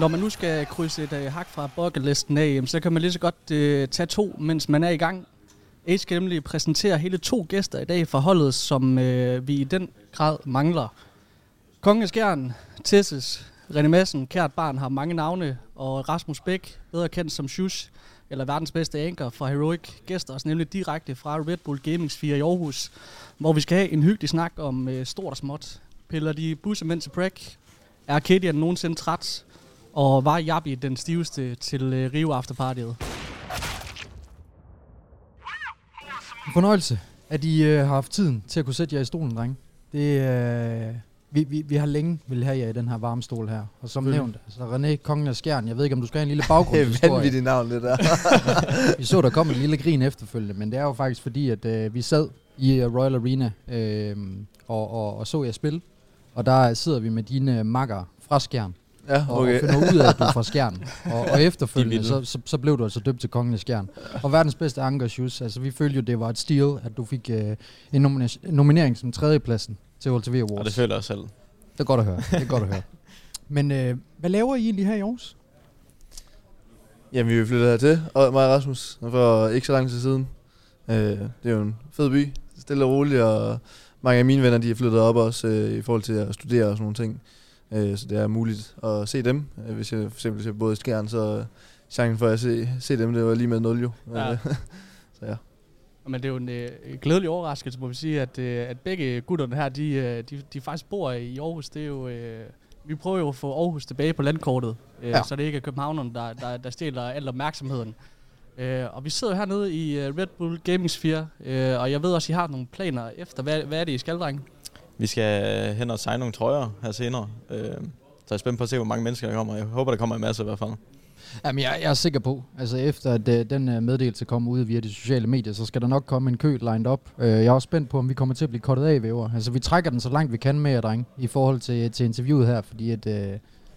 Når man nu skal krydse et uh, hak fra bucketlisten af, så kan man lige så godt uh, tage to, mens man er i gang. Age skal nemlig præsentere hele to gæster i dag fra holdet, som uh, vi i den grad mangler. Kongen af Skjern, Tesses, René Madsen, kært barn, har mange navne, og Rasmus Bæk, bedre kendt som Shush, eller verdens bedste anker fra Heroic, gæster os nemlig direkte fra Red Bull Gaming 4 i Aarhus, hvor vi skal have en hyggelig snak om uh, stort og småt. Piller de bussemænd til præk? Er Arcadian nogensinde træt? Og var Jabi den stiveste til uh, Rio Afterpartiet? En fornøjelse, at I øh, har haft tiden til at kunne sætte jer i stolen, drenge. Det, øh, vi, vi, vi har længe vil have jer i den her varme stol her. Og som nævnt, altså René Kongen af Skjern, jeg ved ikke, om du skal have en lille Det er baggrundshistorie. vanvittigt navn, det der. vi så, der kom en lille grin efterfølgende, men det er jo faktisk fordi, at øh, vi sad i uh, Royal Arena øh, og, og, og så jer spille. Og der sidder vi med dine makker fra Skjern. Ja, og, okay. og finder ud af, at du er fra Skjern. Og, og De efterfølgende, så, så, så blev du altså døbt til kongen af Skjern. Og verdens bedste anker, Sjus. Altså, vi følte jo, det var et steal, at du fik øh, en nomina- nominering som tredjepladsen til HLTV Awards. Og det føler jeg selv. det er godt at høre. Det er godt at høre. Men øh, hvad laver I egentlig her i Aarhus? Jamen, vi flyttede hertil, og mig og Rasmus, for ikke så lang tid siden. Øh, det er jo en fed by, stille og roligt, og mange af mine venner, de er flyttet op også øh, i forhold til at studere og sådan nogle ting. Øh, så det er muligt at se dem. Øh, hvis jeg for eksempel ser både Skjern, så chancen for at se, se dem, det var lige med 0 jo. Ja. Øh, så ja. Men det er jo en øh, glædelig overraskelse, må vi sige, at, øh, at begge gutterne her, de, øh, de, de faktisk bor i Aarhus. Det er jo, øh, vi prøver jo at få Aarhus tilbage på landkortet, øh, Ja. så det ikke er københavnerne, der, der, der stjæler al opmærksomheden. Øh, og vi sidder hernede i Red Bull Gaming Sphere, øh, og jeg ved også, I har nogle planer efter. Hvad, hvad er det, I skal, drenge? Vi skal hen og signe nogle trøjer her senere. Øh, så jeg er spændt på at se, hvor mange mennesker der kommer. Jeg håber, der kommer en masse i hvert fald. Jamen, jeg, jeg er sikker på, altså efter at øh, den øh, meddelelse kommer ud via de sociale medier, så skal der nok komme en kø lined op. Øh, jeg er også spændt på, om vi kommer til at blive kortet af ved år. Altså, vi trækker den så langt vi kan med jer, dreng, i forhold til, til interviewet her, fordi at, øh,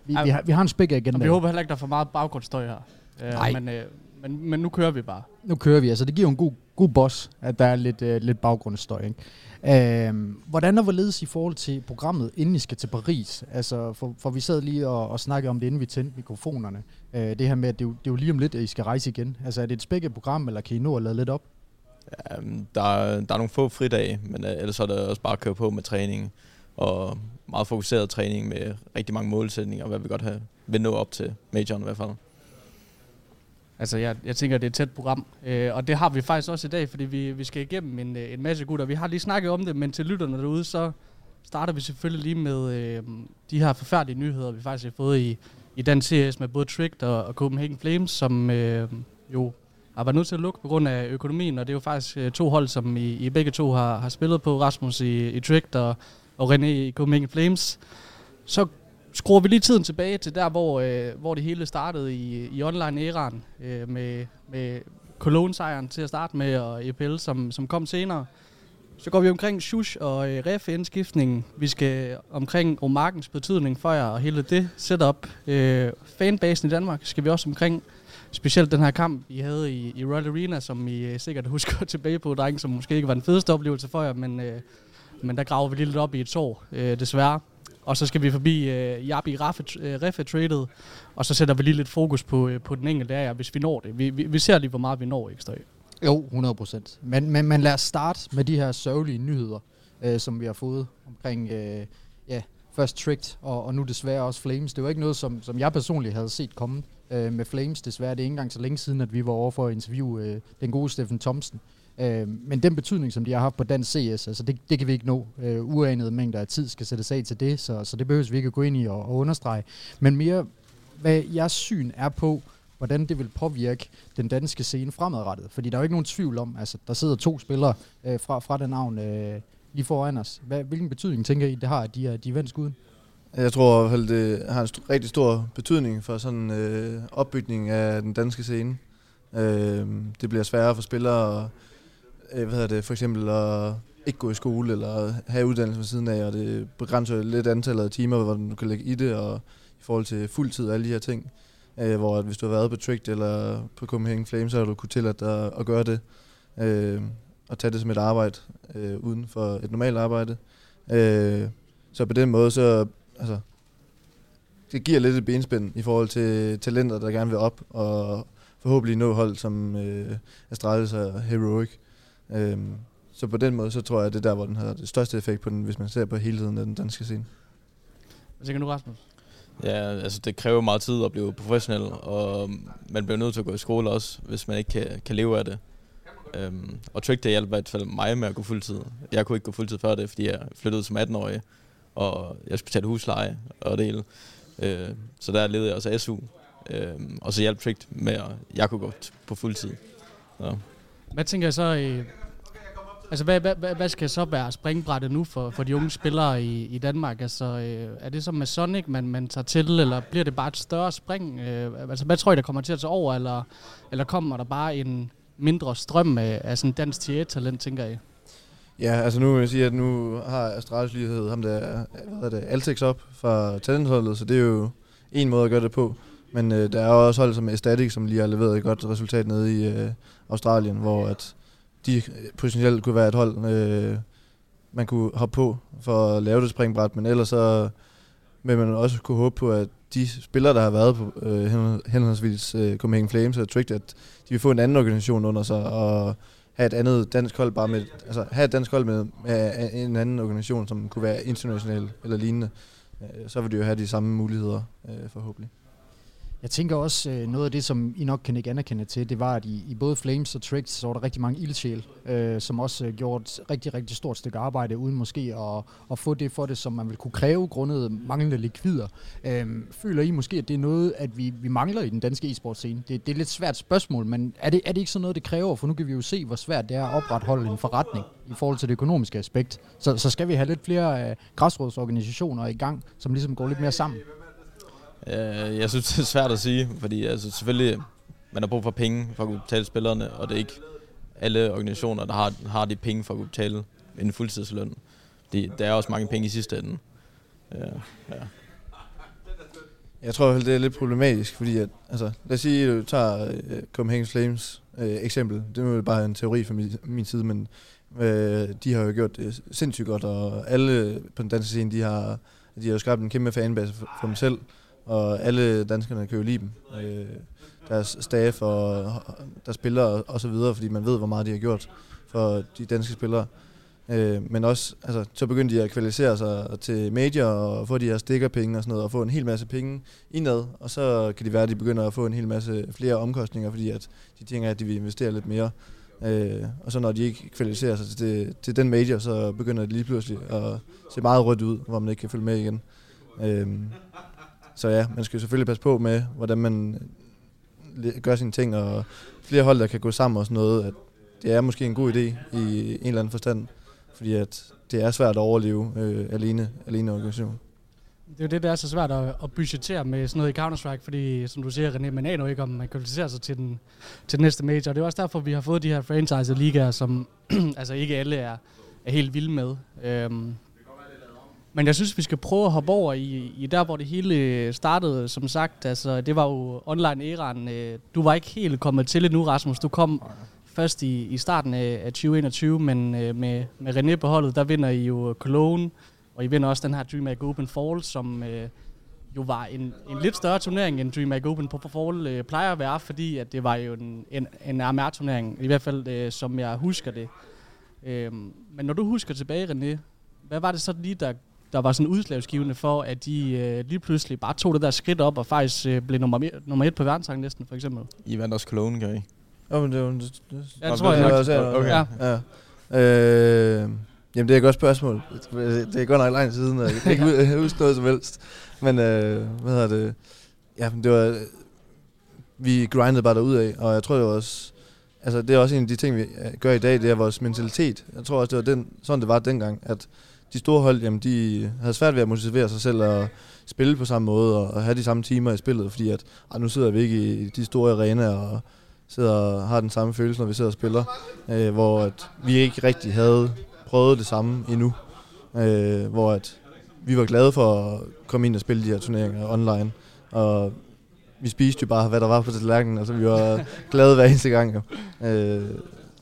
vi, Ej, vi, har, vi har en spæk agenda. vi håber heller ikke, der er for meget baggrundsstøj her. Øh, Nej. men, øh, men, men nu kører vi bare. Nu kører vi, altså det giver en god, god boss, at der er lidt, øh, lidt baggrundsstøj. Ikke? Øh, hvordan er hvorledes i forhold til programmet, inden I skal til Paris? Altså, for, for vi sad lige og, og snakkede om det, inden vi tændte mikrofonerne. Øh, det her med, at det, er jo- det er jo lige om lidt, at I skal rejse igen. Altså er det et spækket program, eller kan I nå at lade lidt op? Um, der, er- der er nogle få fridage, men uh, ellers er det også bare at køre på med træning. Og meget fokuseret træning med rigtig mange målsætninger, hvad vi godt have, vil nå op til majoren i hvert fald. Altså, jeg, jeg tænker, det er et tæt program. Øh, og det har vi faktisk også i dag, fordi vi, vi skal igennem en, øh, en masse gutter. Vi har lige snakket om det, men til lytterne derude, så starter vi selvfølgelig lige med øh, de her forfærdelige nyheder, vi faktisk har fået i, i den CS med både Tricked og, og Copenhagen Flames, som øh, jo har været nødt til at lukke på grund af økonomien, og det er jo faktisk øh, to hold, som I, I begge to har, har spillet på, Rasmus i, i Tricked og, og René i Copenhagen Flames. Så skruer vi lige tiden tilbage til der, hvor, øh, hvor det hele startede i, i online-æraen øh, med, med Cologne-sejren til at starte med, og EPL, som, som kom senere. Så går vi omkring Shush og øh, ref indskiftningen. Vi skal omkring Omarkens betydning for jer og hele det setup. Øh, fanbasen i Danmark skal vi også omkring. Specielt den her kamp, I havde i, i Royal Arena, som I øh, sikkert husker tilbage på, drenge, som måske ikke var den fedeste oplevelse for jer, men, øh, men der graver vi lige lidt op i et sår, øh, desværre. Og så skal vi forbi øh, Jabi Raffe, øh, Reffe Traded, og så sætter vi lige lidt fokus på, øh, på den enkelte af jer, hvis vi når det. Vi, vi, vi ser lige, hvor meget vi når, ekstra. Jo, 100 procent. Men, men, men lad os starte med de her sørgelige nyheder, øh, som vi har fået omkring, øh, ja, først Tricked, og, og nu desværre også Flames. Det var ikke noget, som, som jeg personligt havde set komme øh, med Flames. Desværre det er ikke engang så længe siden, at vi var over for at interviewe øh, den gode Steffen Thomsen. Øh, men den betydning, som de har haft på dansk CS, altså det, det kan vi ikke nå. Øh, uanede mængder af tid skal sættes af til det, så, så det behøver vi ikke at gå ind i og, og understrege. Men mere, hvad jeres syn er på, hvordan det vil påvirke den danske scene fremadrettet. Fordi der er jo ikke nogen tvivl om, altså der sidder to spillere øh, fra, fra den navn øh, lige foran os. Hvad, hvilken betydning tænker I, det har, at de er, de er vendt skuden? Jeg tror i hvert fald, det har en st- rigtig stor betydning for sådan øh, opbygning af den danske scene. Øh, det bliver sværere for spillere, at øh, hvad hedder det, for eksempel at ikke gå i skole eller have uddannelse ved siden af, og det begrænser lidt antallet af timer, hvor du kan lægge i det, og i forhold til fuldtid og alle de her ting. Øh, hvor at hvis du har været på Tricked eller på Copenhagen Flames, så har du kunne tillade dig at gøre det, øh, og tage det som et arbejde øh, uden for et normalt arbejde. Øh, så på den måde, så altså, det giver lidt et benspænd i forhold til talenter, der gerne vil op og forhåbentlig nå hold som øh, Astralis og Heroic. Øhm, så på den måde, så tror jeg, at det er der, hvor den har det største effekt på den, hvis man ser på helheden af den danske scene. Hvad tænker du, Rasmus? Ja, altså det kræver meget tid at blive professionel, og man bliver nødt til at gå i skole også, hvis man ikke kan, kan leve af det. Um, og Trick, det hjalp i hvert fald mig med at gå fuldtid. Jeg kunne ikke gå fuldtid før det, fordi jeg flyttede som 18-årig, og jeg skulle betale husleje og det hele. Uh, så der levede jeg også SU. Uh, og så hjalp Trick med, at jeg kunne gå på fuldtid. Så. Hvad tænker jeg så, øh, altså hvad, hvad, hvad, hvad skal så være springbrættet nu for, for de unge spillere i, i Danmark? Altså øh, er det så med Sonic, man, man tager til, eller bliver det bare et større spring? Øh, altså hvad tror I, der kommer til at tage over, eller, eller kommer der bare en mindre strøm af, af sådan dansk talent tænker I? Ja, altså nu vil jeg sige, at nu har Astralis lige ham der, hvad er det, Altex op fra talentholdet, så det er jo en måde at gøre det på. Men øh, der er også hold som Estatic, som lige har leveret et godt resultat nede i øh, Australien, hvor at de øh, potentielt kunne være et hold, øh, man kunne hoppe på for at lave det springbræt, men ellers så vil man også kunne håbe på, at de spillere, der har været på øh, henholdsvis øh, Copenhagen Flames og Tricked, at de vil få en anden organisation under sig, og have et andet dansk hold bare med, altså have et dansk hold med, med en anden organisation, som kunne være international eller lignende, øh, så vil de jo have de samme muligheder øh, forhåbentlig. Jeg tænker også, øh, noget af det, som I nok kan ikke anerkende til, det var, at i, i både Flames og Tricks, så var der rigtig mange ildsjæl, øh, som også øh, gjorde et rigtig, rigtig stort stykke arbejde, uden måske at, at få det for det, som man ville kunne kræve, grundet manglende likvider. Øh, føler I måske, at det er noget, at vi, vi mangler i den danske e-sport scene? Det, det er et lidt svært spørgsmål, men er det, er det ikke sådan noget, det kræver? For nu kan vi jo se, hvor svært det er at opretholde en forretning i forhold til det økonomiske aspekt. Så, så skal vi have lidt flere øh, græsrådsorganisationer i gang, som ligesom går lidt mere sammen. Øh, jeg synes, det er svært at sige, fordi altså, selvfølgelig man har brug for penge for at kunne betale spillerne, og det er ikke alle organisationer, der har, har de penge for at kunne betale en fuldtidsløn. Det, der er også mange penge i sidste ende. Ja, ja. Jeg tror, det er lidt problematisk, fordi at, altså, lad os sige, at du tager øh, uh, Copenhagen Flames uh, eksempel. Det er jo bare en teori fra min, min side, men uh, de har jo gjort det sindssygt godt, og alle på den danske scene, de har, de har jo skabt en kæmpe fanbase for, for dem selv og alle danskerne kan jo lide dem. Øh, deres staff og der spillere og så videre, fordi man ved, hvor meget de har gjort for de danske spillere. Øh, men også, altså, så begyndte de at kvalificere sig til major og få de her stikkerpenge og sådan noget, og få en hel masse penge indad, og så kan det være, at de begynder at få en hel masse flere omkostninger, fordi at de tænker, at de vil investere lidt mere. Øh, og så når de ikke kvalificerer sig til, til den major, så begynder det lige pludselig at se meget rødt ud, hvor man ikke kan følge med igen. Øh, så ja, man skal selvfølgelig passe på med, hvordan man øh, gør sine ting, og flere hold, der kan gå sammen og sådan noget, at det er måske en god idé i en eller anden forstand, fordi at det er svært at overleve øh, alene, alene organisation. Det er jo det, der er så svært at, at budgettere med sådan noget i Counter-Strike, fordi som du siger, René, man aner ikke, om man kvalificerer sig til den, til den næste major. Det er også derfor, vi har fået de her franchise-ligaer, som altså ikke alle er, er helt vilde med. Øhm, men jeg synes, vi skal prøve at hoppe over i, i der, hvor det hele startede. Som sagt, altså, det var jo online-æraen. Øh, du var ikke helt kommet til endnu, Rasmus. Du kom først i, i starten af, 2021, men øh, med, med René på holdet, der vinder I jo Cologne, og I vinder også den her DreamHack Open Fall, som øh, jo var en, en lidt større turnering, end DreamHack Open på Fall øh, plejer at være, fordi at det var jo en, en, en RMR-turnering, i hvert fald øh, som jeg husker det. Øh, men når du husker tilbage, René, hvad var det så lige, der der var sådan udslagsgivende for, at de øh, lige pludselig bare tog det der skridt op og faktisk øh, blev nummer, nummer et på næsten, for eksempel. I vandt også Cologne, gør I? Ja, men det var... Det, det, ja, det tror jeg nok. Også, okay. Ja. ja. Øh, jamen, det er et godt spørgsmål. Det er godt nok lang siden, og jeg kan ikke huske noget som helst. Men, øh, hvad hedder det? Ja, det var... Vi grindede bare derud af, og jeg tror det var også... Altså, det er også en af de ting, vi gør i dag, det er vores mentalitet. Jeg tror også, det var den, sådan det var dengang, at de store hold, jamen, de havde svært ved at motivere sig selv og spille på samme måde og have de samme timer i spillet, fordi at ah, nu sidder vi ikke i de store arenaer og sidder og har den samme følelse, når vi sidder og spiller, øh, hvor at vi ikke rigtig havde prøvet det samme endnu, øh, hvor at vi var glade for at komme ind og spille de her turneringer online, og vi spiste jo bare, hvad der var på tallerkenen, altså vi var glade hver eneste gang. Jo. Øh,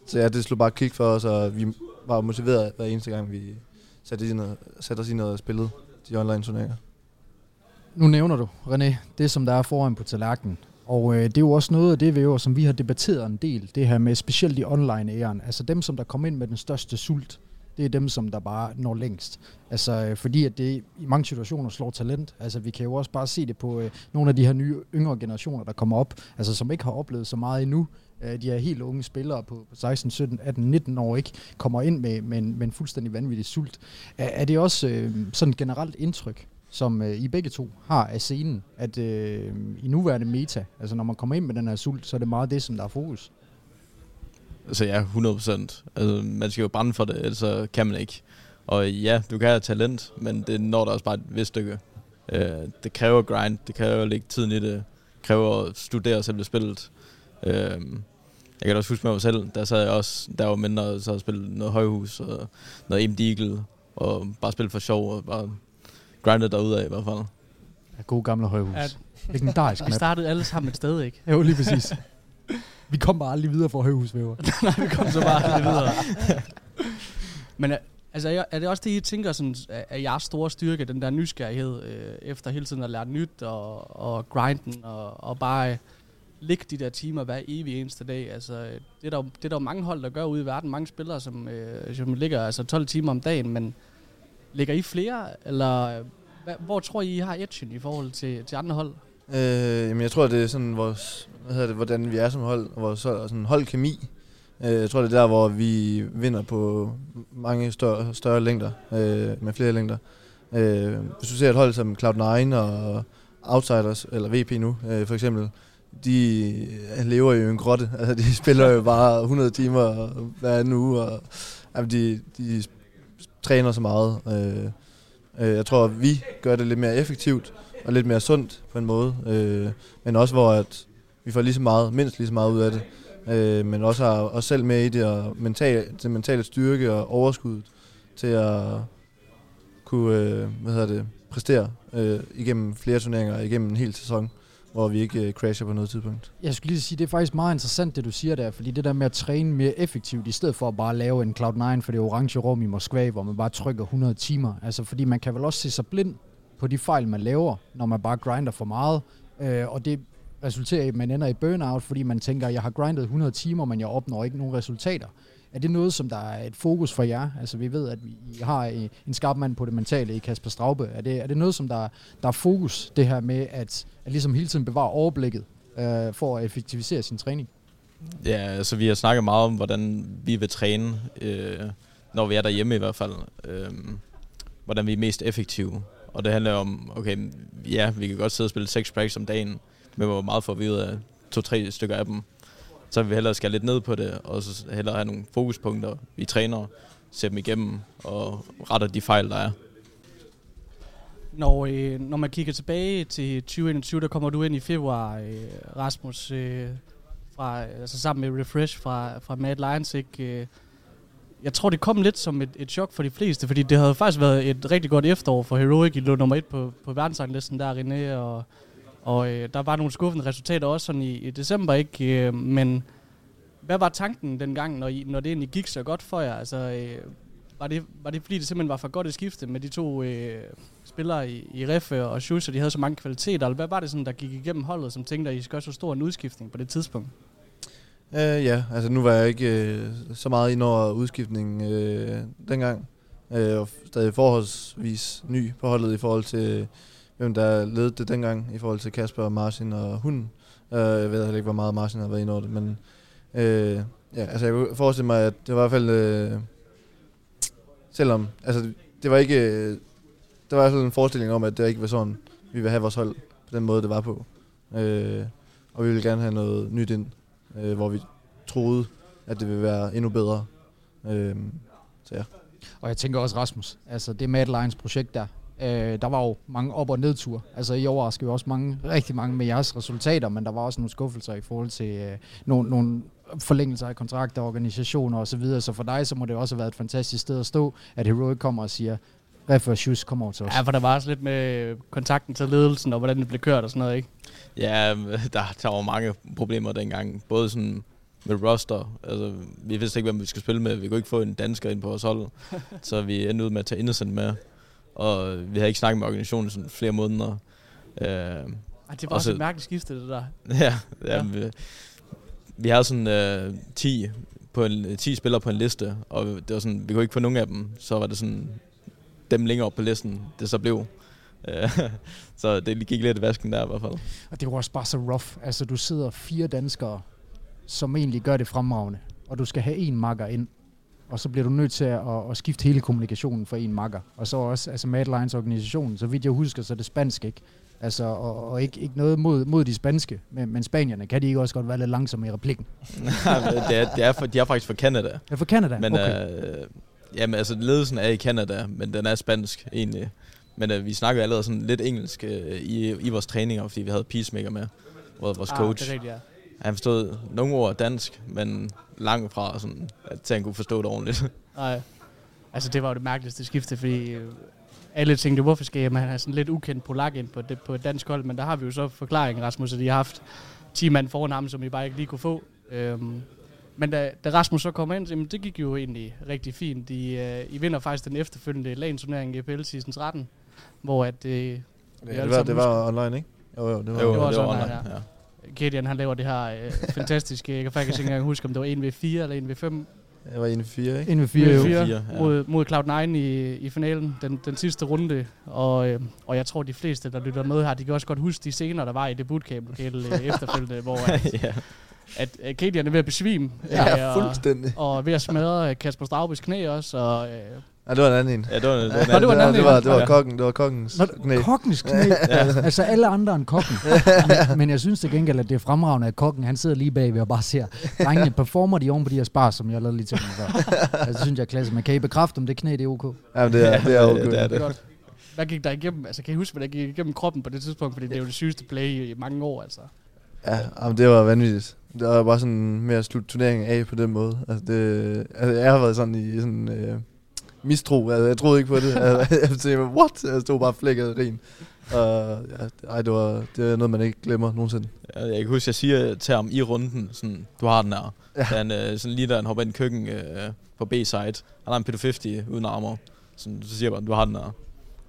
så ja, det slog bare klik for os, og vi var motiveret hver eneste gang, vi, sætte, os i noget, sætte os i noget spillet, de online turneringer. nu nævner du, René, det som der er foran på tallerkenen. Og øh, det er jo også noget af det, vi, jo, som vi har debatteret en del, det her med specielt i online-æren. Altså dem, som der kommer ind med den største sult, det er dem, som der bare når længst. Altså, øh, fordi at det i mange situationer slår talent. Altså, vi kan jo også bare se det på øh, nogle af de her nye yngre generationer, der kommer op, altså som ikke har oplevet så meget endnu. Øh, de her helt unge spillere på 16, 17, 18, 19 år ikke kommer ind med, med, en, med en fuldstændig vanvittig sult. Er, er det også øh, sådan generelt indtryk, som øh, I begge to har af scenen, at øh, i nuværende meta, altså når man kommer ind med den her sult, så er det meget det, som der er fokus? Altså ja, 100 procent. Altså, man skal jo brænde for det, ellers kan man ikke. Og ja, du kan have talent, men det når der også bare et vist stykke. Øh, det kræver grind, det kræver at lægge tiden i det, det kræver at studere selve spillet. Øh, jeg kan også huske med mig selv, der sad jeg også, der var mindre, så havde spillet noget højhus og noget aim deagle, og bare spillet for sjov, og bare grindet af i hvert fald. Ja, god gamle højhus. Ja, Legendarisk Vi startede alle sammen et sted, ikke? Jo, lige præcis. vi kom bare aldrig videre fra højhusvæver. Nej, vi kom så bare aldrig videre. Men altså, er det også det, I tænker sådan, er jeres store styrke, den der nysgerrighed, øh, efter hele tiden at lære nyt og, og grinden og, og bare ligge de der timer hver evig eneste dag. Altså, øh, det, er der, det er der mange hold, der gør ude i verden. Mange spillere, som, øh, som ligger altså 12 timer om dagen, men ligger I flere, eller øh, hvad, hvor tror I, I har edgen i forhold til, til andre hold? Øh, jamen, jeg tror, det er sådan vores, hvad hedder det, hvordan vi er som hold, vores sådan holdkemi. Øh, jeg tror, det er der, hvor vi vinder på mange større, større længder, øh, med flere længder. Øh, hvis du ser et hold som Cloud9 og Outsiders, eller VP nu, øh, for eksempel, de lever jo i en grotte. Altså, de spiller jo bare 100 timer hver anden uge, og altså, de, de træner så meget. Øh, øh, jeg tror, at vi gør det lidt mere effektivt og lidt mere sundt på en måde, øh, men også hvor at vi får lige så meget, mindst lige så meget ud af det, øh, men også har os selv med i det, og mental, til mentale styrke og overskud til at kunne øh, hvad hedder det, præstere øh, igennem flere turneringer, igennem en hel sæson hvor vi ikke øh, crasher på noget tidspunkt. Jeg skulle lige sige, det er faktisk meget interessant, det du siger der, fordi det der med at træne mere effektivt, i stedet for at bare lave en Cloud9 for det orange rum i Moskva, hvor man bare trykker 100 timer. Altså, fordi man kan vel også se sig blind på de fejl, man laver, når man bare grinder for meget. Øh, og det resulterer i, at man ender i burnout, fordi man tænker, jeg har grindet 100 timer, men jeg opnår ikke nogen resultater. Er det noget, som der er et fokus for jer? Altså vi ved, at vi har øh, en skarp mand på det mentale i Kasper Straube. Er det, er det noget, som der, der er fokus, det her med at, at ligesom hele tiden bevare overblikket øh, for at effektivisere sin træning? Ja, altså vi har snakket meget om, hvordan vi vil træne, øh, når vi er derhjemme i hvert fald. Øh, hvordan vi er mest effektive. Og det handler om, okay, ja, vi kan godt sidde og spille seks practice om dagen, men hvor meget får vi ud af to-tre stykker af dem så vil vi hellere skære lidt ned på det, og så hellere have nogle fokuspunkter, vi træner, ser dem igennem og retter de fejl, der er. Når, øh, når man kigger tilbage til 2021, der kommer du ind i februar, øh, Rasmus, øh, fra, altså sammen med Refresh fra, fra Mad Lions. Ikke? Øh, jeg tror, det kom lidt som et, et chok for de fleste, fordi det havde faktisk været et rigtig godt efterår for Heroic. I lå nummer et på, på verdensranglisten der, René, og og øh, der var nogle skuffende resultater også sådan i, i december, ikke? Øh, men hvad var tanken dengang, når, I, når det egentlig gik så godt for jer? Altså, øh, var, det, var det fordi, det simpelthen var for godt et skifte med de to øh, spillere i, i Reffe og Schultz, og de havde så mange kvaliteter? Eller hvad var det, sådan, der gik igennem holdet, som tænkte, at I skulle så stor en udskiftning på det tidspunkt? Uh, ja, altså nu var jeg ikke uh, så meget ind over udskiftningen uh, dengang. Uh, og stadig forholdsvis ny på holdet i forhold til hvem der ledte det dengang i forhold til Kasper, Martin og hunden. Uh, jeg ved heller ikke, hvor meget Martin har været inde over det, men uh, ja, altså jeg kunne forestille mig, at det var i hvert fald, uh, selvom, altså det var ikke, uh, der var i hvert fald en forestilling om, at det ikke var sådan, vi ville have vores hold på den måde, det var på. Uh, og vi ville gerne have noget nyt ind, uh, hvor vi troede, at det ville være endnu bedre. Uh, så ja. Og jeg tænker også Rasmus, altså det Mad Lions projekt der, Øh, der var jo mange op- og nedture. Altså I overraskede jo også mange, rigtig mange med jeres resultater, men der var også nogle skuffelser i forhold til øh, nogle, nogle forlængelser af kontrakter, organisationer osv. Så, videre. så for dig, så må det også have været et fantastisk sted at stå, at Heroic kommer og siger, Reffer Schus kommer over til os. Ja, for der var også lidt med kontakten til ledelsen, og hvordan det blev kørt og sådan noget, ikke? Ja, der, der var mange problemer dengang. Både sådan med roster. Altså, vi vidste ikke, hvem vi skulle spille med. Vi kunne ikke få en dansker ind på vores hold. så vi endte ud med at tage Innocent med og vi havde ikke snakket med organisationen sådan flere måneder. Øh, Ej, det var også et mærkeligt skifte, det der. ja, ja. Vi, vi har sådan øh, 10, på en, 10 spillere på en liste, og det var sådan, vi kunne ikke få nogen af dem. Så var det sådan, dem længere op på listen, det så blev. Øh, så det gik lidt i vasken der i hvert fald. Og det var også bare så rough. Altså, du sidder fire danskere, som egentlig gør det fremragende, og du skal have en makker ind, og så bliver du nødt til at, at, at skifte hele kommunikationen for en makker. Og så også, altså Mad Lions organisation, så vidt jeg husker, så er det spansk, ikke? Altså, og, og ikke, ikke noget mod, mod de spanske, men, men spanierne, kan de ikke også godt være lidt langsomme i replikken? det er, det er for, de er faktisk fra Canada. Ja, for Canada, Men okay. øh, jamen, altså, ledelsen er i Canada, men den er spansk egentlig. Men øh, vi snakkede allerede sådan lidt engelsk øh, i, i vores træninger, fordi vi havde Peacemaker med, vores, vores Ah, coach. det er rigtigt, ja. Han forstod nogle ord dansk, men langt fra, sådan, at han kunne forstå det ordentligt. Nej. Altså, det var jo det mærkeligste skifte, fordi øh, alle tænkte, hvorfor skal man have sådan lidt ukendt polak ind på, det, på et dansk hold, men der har vi jo så forklaringen, Rasmus, at de har haft 10 mand foran ham, som vi bare ikke lige kunne få. Øhm, men da, da Rasmus så kom ind, jamen, det gik jo egentlig rigtig fint. De, øh, I vinder faktisk den efterfølgende LAN-turnering i EPL Season 13, hvor at, øh, Det, alle det, var, det var online, ikke? Jo, jo, det var, det var også online, online, ja. Kedian, han laver det her øh, fantastiske, jeg kan faktisk ikke engang huske, om det var 1v4 eller 1v5 Det var 1 4, ikke? Inden ved fire, jo. fire, Fire, ja. mod, mod Cloud9 i, i finalen, den, den sidste runde. Og, øh, og jeg tror, de fleste, der lytter med her, de kan også godt huske de scener, der var i det bootcamp-lokale øh, efterfølgende, hvor at, ja. at, at Kadian er ved at besvime. Ja, øh, og, fuldstændig. og ved at smadre Kasper Straubes knæ også. Og, øh, Ja, det var en anden en. ja, det var, det var, Nå, det var en anden det var, det var, en. kokken, det var kokkens Nå, knæ. kokkens knæ. altså alle andre end kokken. men, men jeg synes til gengæld, at det er fremragende, at kokken han sidder lige bagved og bare ser, drengene performer de oven på de her spars, som jeg lavede lige til dem før. altså, det synes jeg er klasse. Men kan I bekræfte, om det knæ det er ok? Ja, det er, det er okay. det er det. godt. Hvad gik der igennem? Altså, kan I huske, hvad der gik igennem kroppen på det tidspunkt? Fordi det er jo det sygeste play i, i mange år, altså. Ja, jamen, det var vanvittigt. Det var bare sådan med at slutte turneringen af på den måde. Altså, det, altså jeg har været sådan i sådan øh, mistro. Altså, jeg troede ikke på det. altså, jeg tænkte, what? Jeg stod bare flækket af rin. Og ja, ej, det, var, det er noget, man ikke glemmer nogensinde. Ja, Jeg kan huske, jeg siger til ham i runden, sådan, du har den her. Ja. Han, øh, sådan lige da han hopper ind i køkken øh, på B-side. Han har en P250 uden armor. Sådan, så siger jeg bare, du har den her.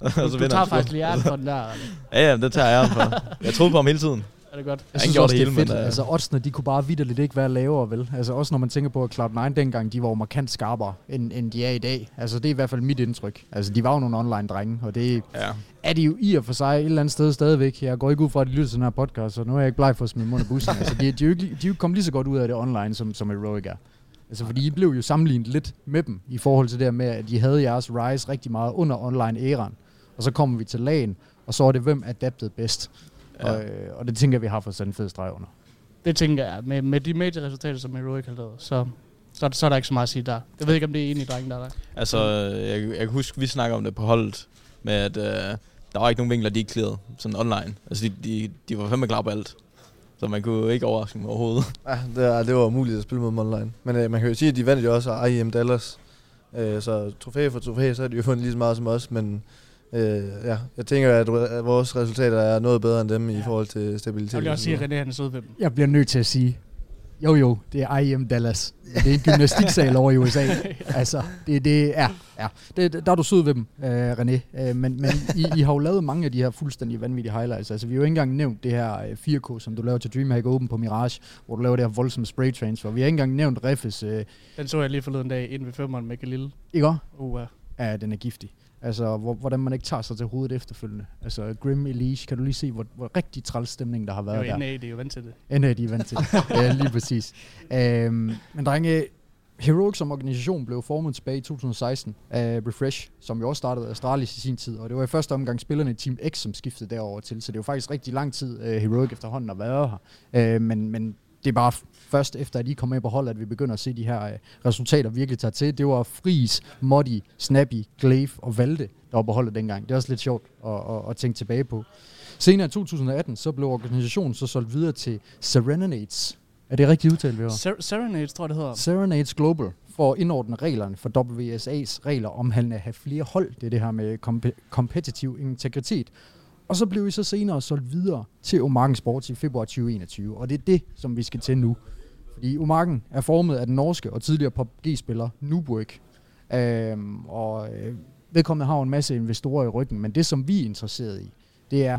og Du, du vinder tager han. faktisk lige æren for den der. Ja, ja, det tager jeg æren for. Jeg troede på ham hele tiden. Er det godt? Jeg Han synes også, det det er fedt. men, øh, altså, oddsene, de kunne bare vidderligt ikke være lavere, vel? Altså, også når man tænker på, at Cloud9 dengang, de var jo markant skarpere, end, end de er i dag. Altså, det er i hvert fald mit indtryk. Altså, de var jo nogle online-drenge, og det Ja. er de jo i og for sig et eller andet sted stadigvæk. Jeg går ikke ud fra, at de lytter til den her podcast, så nu er jeg ikke bleg for at smide munden af bussen. altså, de, de, er jo ikke, de er jo ikke kommet lige så godt ud af det online, som, som Heroic er. Altså, fordi I blev jo sammenlignet lidt med dem, i forhold til det her med, at de havde jeres rise rigtig meget under online-æraen. Og så kommer vi til lagen, og så er det, hvem adapted bedst. Ja. Og, øh, og det tænker jeg, vi har fået sat en fed streg under. Det tænker jeg. Med, med de major resultater, som Heroic har lavet, så, så, så er der ikke så meget at sige der. Jeg ved ikke, om det er enige drenge, der er der. Altså, jeg, jeg kan huske, vi snakker om det på holdet, med at øh, der var ikke nogen vinkler, de ikke clearede sådan online. Altså, de, de, de var fandme klar på alt. Så man kunne ikke overraske dem overhovedet. Ja, det, er- det var umuligt at spille mod dem online. Men øh, man kan jo sige, at de vandt jo også IEM Dallas. Øh, så trofæ for trofæ, så har de jo fundet lige så meget som os. Men øh, ja, jeg tænker, at, at vores resultater er noget bedre end dem ja. i forhold til stabilitet. Jeg vil og også så sige, at René han er sød ved dem. Jeg bliver nødt til at sige, jo jo, det er IM Dallas. Det er en gymnastiksal over i USA. Altså, det, det er, ja. Det, der er du sød ved dem, øh, René. Øh, men men I, I har jo lavet mange af de her fuldstændig vanvittige highlights. Altså, vi har jo ikke engang nævnt det her øh, 4K, som du laver til DreamHack Open på Mirage, hvor du laver det her voldsomme spray transfer. Vi har ikke engang nævnt Reffes, øh, Den så jeg lige forleden dag ind ved femmeren med Galil. ikke også? Uh, uh. Ja, den er giftig. Altså, hvor, hvordan man ikke tager sig til hovedet efterfølgende. Altså, Grim Elise, kan du lige se, hvor, hvor rigtig træls stemning, der har Det været er der? jo NA, det er jo vant til det. NA, de er vant til. ja, lige præcis. Øhm, men drenge, Heroic som organisation blev formet tilbage i 2016 af Refresh, som jo også startede Astralis i sin tid, og det var i første omgang spillerne i Team X, som skiftede derover til, så det er jo faktisk rigtig lang tid, uh, Heroic efterhånden har været her. Uh, men, men det er bare først efter, at I kom med på hold, at vi begynder at se de her uh, resultater virkelig tage til. Det var Fris, Moddy, Snappy, Glaive og Valde, der var på holdet dengang. Det er også lidt sjovt at, at, at tænke tilbage på. Senere i 2018, så blev organisationen så solgt videre til Serenades. Er det rigtigt udtalt, vi har? Ser- Serenades, tror jeg, det hedder. Serenades Global for at indordne reglerne for WSA's regler omhandlende at have flere hold. Det er det her med kompetitiv integritet. Og så blev I så senere solgt videre til Omarken Sports i februar 2021. Og det er det, som vi skal til nu. Fordi Omarken er formet af den norske og tidligere PUBG-spiller Nuburg. Øhm, og øh, vedkommende har jo en masse investorer i ryggen. Men det, som vi er interesseret i, det er,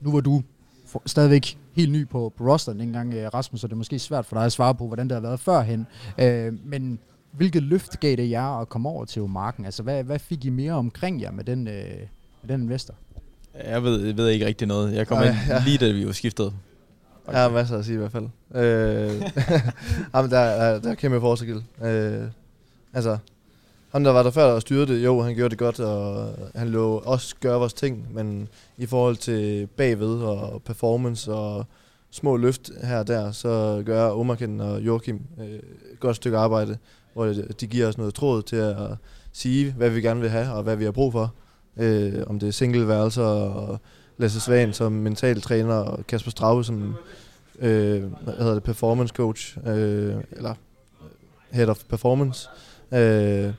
nu var du for, stadigvæk helt ny på, på rosteren dengang, øh, Rasmus, så det er måske svært for dig at svare på, hvordan det har været førhen. Øh, men hvilket løft gav det jer at komme over til marken? Altså, hvad, hvad fik I mere omkring jer med den, øh, med den investor? Jeg ved, jeg ved ikke rigtig noget. Jeg kom Nej, ind ja. lige da vi var skiftet. Jeg har masser at sige i hvert fald. Øh, jamen, der, der, der er kæmpe forskel. Øh, altså, ham der var der før og styrede det, jo, han gjorde det godt, og han lå også gøre vores ting, men i forhold til bagved og performance og små løft her og der, så gør Omarken og Joachim øh, et godt stykke arbejde, hvor de giver os noget tråd til at sige, hvad vi gerne vil have og hvad vi har brug for. Øh, om det er singleværelser og Lasse Svan som mental træner og Kasper Straube som øh, hvad hedder det, performance coach, øh, eller øh, head of performance. Øh,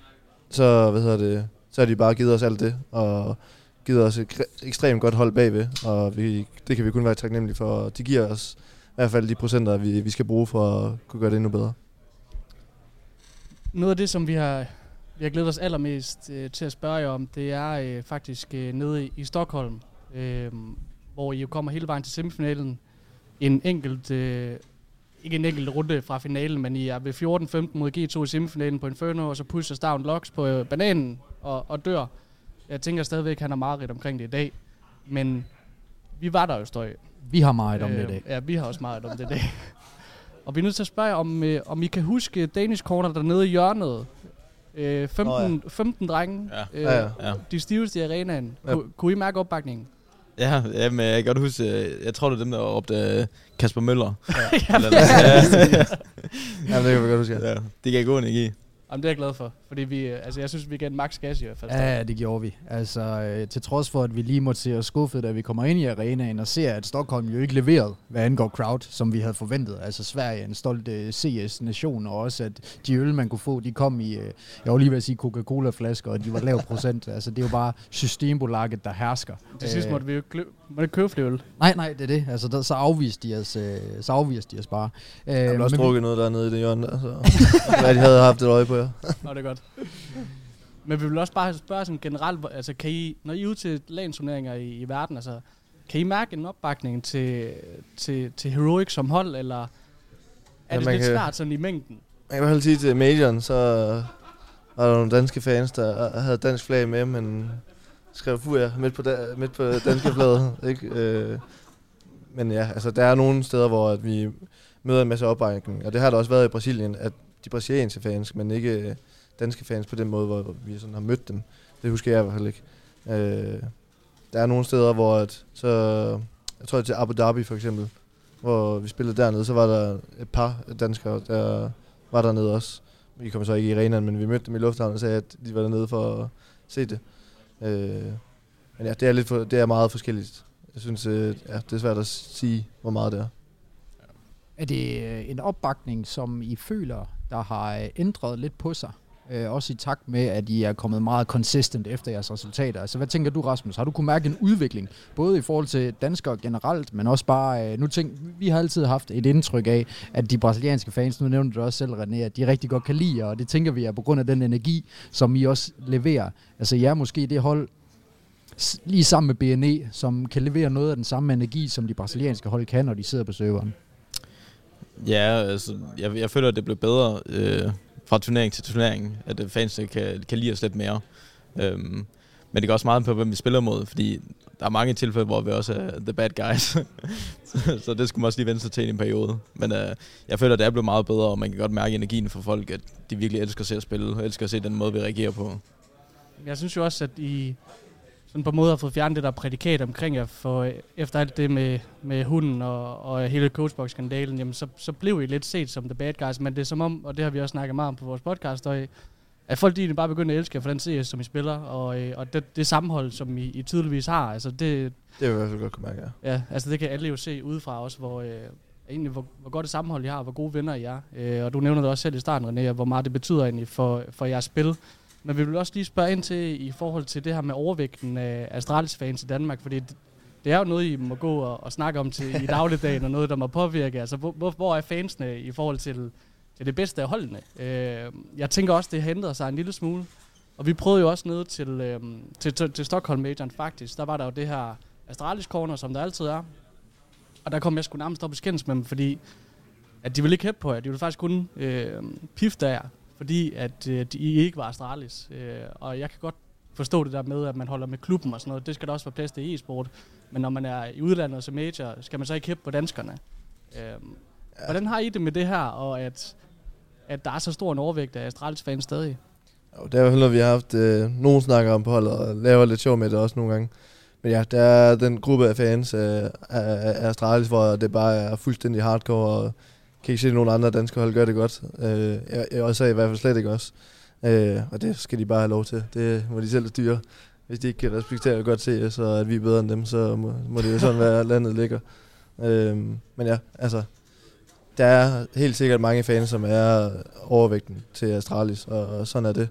så, hvad hedder det, så har de bare givet os alt det, og givet os et ekstremt godt hold bagved, og vi, det kan vi kun være taknemmelige for. De giver os i hvert fald de procenter, vi, vi skal bruge for at kunne gøre det endnu bedre. Noget af det, som vi har, vi har glædet os allermest øh, til at spørge jer om, det er øh, faktisk øh, nede i, i Stockholm, øh, hvor I jo kommer hele vejen til semifinalen. En enkelt, øh, ikke en enkelt runde fra finalen, men I er ved 14-15 mod G2 i semifinalen på Inferno, og så pusher Stavn Locks på øh, bananen og, og dør. Jeg tænker stadigvæk, at han har meget omkring det i dag. Men vi var der jo, Støj. Vi har meget om det i dag. Ja, vi har også meget om det i dag. og vi er nødt til at spørge om, øh, om I kan huske Danish Corner dernede i hjørnet. Øh, 15, Nå, oh, ja. 15 drenge. Ja. Øh, Ja, ja. Ja. De stiveste i arenaen. Ja. Ku, kunne I mærke opbakningen? Ja, ja, men jeg kan godt huske, øh, jeg tror det er dem, der råbte øh, Kasper Møller. ja, Eller, ja, Ja, det kan vi godt huske. ja, det gav god energi. Jamen, det er jeg glad for. Fordi vi, øh, altså, jeg synes, vi gav en max gas i hvert fald. Ja, det gjorde vi. Altså, øh, til trods for, at vi lige måtte se os skuffet, da vi kommer ind i arenaen og ser, at Stockholm jo ikke leverede, hvad angår crowd, som vi havde forventet. Altså, Sverige er en stolt uh, CS-nation, og også, at de øl, man kunne få, de kom i, uh, jeg var lige ved at sige Coca-Cola-flasker, og de var lav procent. altså, det er jo bare Systembolaget, der hersker. Til sidst Øh, måtte vi jo måtte købe flere øl. Nej, nej, det er det. Altså, der, så afviste de os, øh, så afviste de os bare. Øh, Jeg har også drukket noget dernede i det hjørne der, så hvad de havde haft et øje på jer. Nå, det er godt. Men vi vil også bare spørge sådan generelt, hvor- altså kan I, når I er ude til landsturneringer i, i verden, altså, kan I mærke en opbakning til, til, til Heroic som hold, eller er Ja, det man lidt kan- svært sådan i mængden? Jeg kan i hvert fald sige til majoren, så var der nogle danske fans, der havde dansk flag med, men skrev fuja midt på, da, midt på danske flaget. Ikke? Øh, men ja, altså der er nogle steder, hvor at vi møder en masse opbakning, og det har der også været i Brasilien, at de brasilianske fans, men ikke øh, danske fans på den måde, hvor vi sådan har mødt dem. Det husker jeg i hvert fald ikke. Øh, der er nogle steder, hvor at, så, jeg tror til Abu Dhabi for eksempel, hvor vi spillede dernede, så var der et par danskere, der var dernede også. Vi kom så ikke i arenaen, men vi mødte dem i lufthavnen og sagde, at de var dernede for at se det. Øh, men ja, det er, lidt for, det er meget forskelligt. Jeg synes, øh, ja, det er svært at sige, hvor meget det er. Er det øh, en opbakning, som I føler, der har øh, ændret lidt på sig? Øh, også i takt med, at I er kommet meget consistent efter jeres resultater. Altså, hvad tænker du, Rasmus? Har du kunne mærke en udvikling, både i forhold til danskere generelt, men også bare, øh, nu tænk, vi har altid haft et indtryk af, at de brasilianske fans, nu nævnte du også selv, René, at de rigtig godt kan lide jer, og det tænker vi er på grund af den energi, som I også leverer. Altså, jeg er måske det hold, lige sammen med BNE, som kan levere noget af den samme energi, som de brasilianske hold kan, når de sidder på serveren. Ja, altså, jeg, jeg føler, at det blev bedre øh, fra turnering til turnering, at øh, fansene kan, kan lide os lidt mere. Øhm, men det går også meget på, hvem vi spiller mod, fordi der er mange tilfælde, hvor vi også er the bad guys. så, så det skulle man også lige vende sig til i en periode. Men øh, jeg føler, at det er blevet meget bedre, og man kan godt mærke energien fra folk, at de virkelig elsker at se at spille, og elsker at se den måde, vi reagerer på. Jeg synes jo også, at I sådan på en måde har fået fjernet det der prædikat omkring jer, for øh, efter alt det med, med hunden og, og hele coachbox-skandalen, jamen så, så blev I lidt set som the bad guys, men det er som om, og det har vi også snakket meget om på vores podcast, og, at folk egentlig bare begynder at elske jer for den CS, som I spiller, og, øh, og det, det sammenhold, som I, I tydeligvis har, altså det, Det vil jeg i hvert fald godt kunne mærke, ja. Ja, altså det kan alle jo se udefra også, hvor, øh, egentlig, hvor, hvor godt et sammenhold I har, hvor gode venner I er. Øh, og du nævner det også selv i starten, René, hvor meget det betyder egentlig for, for jeres spil. Men vi vil også lige spørge ind til i forhold til det her med overvægten af Astralis-fans i Danmark, fordi det, det er jo noget, I må gå og, og snakke om til i dagligdagen, og noget, der må påvirke. Altså, hvor, hvor, hvor er fansene i forhold til, til det bedste af holdene? Øh, jeg tænker også, det har ændret sig en lille smule. Og vi prøvede jo også ned til, øh, til, til, til Stockholm Majoren faktisk. Der var der jo det her Astralis Corner, som der altid er. Og der kom jeg sgu nærmest op i skændes med dem, fordi at de ville ikke hæppe på jer. De ville faktisk kun øh, pifte af jer, fordi at øh, de ikke var Astralis. Øh, og jeg kan godt forstå det der med, at man holder med klubben og sådan noget. Det skal der også være plads til i e-sport. Men når man er i udlandet som major, skal man så ikke hæppe på danskerne. Øh, ja. Hvordan har I det med det her, og at, at der er så stor en overvægt af Astralis-fans stadig? Jo, det er jo vi har haft øh, nogen snakker om på holdet, og laver lidt sjov med det også nogle gange. Men ja, der er den gruppe af fans øh, af Astralis, hvor det bare er fuldstændig hardcore, og kan ikke se, at nogen andre danske hold gør det godt. Øh, jeg, jeg også i hvert fald slet ikke også. Øh, og det skal de bare have lov til. Det må de selv styre. Hvis de ikke kan respektere og godt se, så at vi er bedre end dem, så må, må det jo sådan være, landet ligger. Øh, men ja, altså, der er helt sikkert mange fans, som er overvægten til Astralis, og, og sådan er det.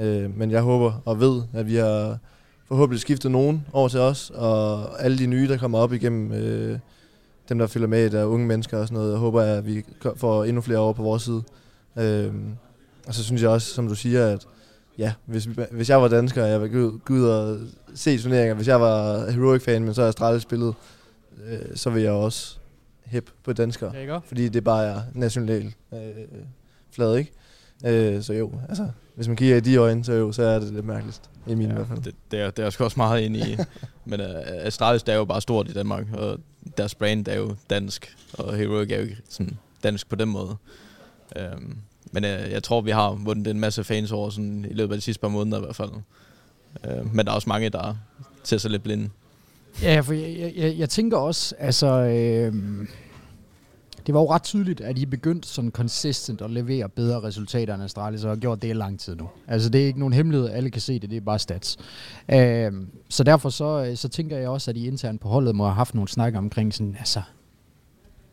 Øh, men jeg håber og ved, at vi har forhåbentlig skiftet nogen over til os, og alle de nye, der kommer op igennem, øh, dem der følger med, der er unge mennesker og sådan noget, jeg håber, at vi får endnu flere over på vores side. Øh, og så synes jeg også, som du siger, at ja, hvis, hvis jeg var dansker, og jeg ville gå ud og se turneringer, hvis jeg var Heroic-fan, men så er Astralis spillet, øh, så vil jeg også hip på danskere. Ja, fordi det bare er national øh, flad, ikke? Øh, så jo, altså, hvis man kigger i de øjne, så jo, så er det lidt mærkeligt. I min ja, i hvert fald. Det, det, er, det er jeg også meget ind i. Men uh, Astralis er jo bare stort i Danmark, og deres brand er jo dansk, og Heroic er jo ikke sådan dansk på den måde. Øhm, men uh, jeg tror, vi har vundet en masse fans over sådan, i løbet af de sidste par måneder i hvert fald. Øh, men der er også mange, der ser sig lidt blinde. Ja, for jeg, jeg, jeg tænker også, altså... Øh det var jo ret tydeligt, at I begyndte sådan consistent at levere bedre resultater end Astralis, og har gjort det i lang tid nu. Altså det er ikke nogen hemmelighed, alle kan se det, det er bare stats. Øh, så derfor så, øh, så tænker jeg også, at I internt på holdet må have haft nogle snakker omkring sådan, altså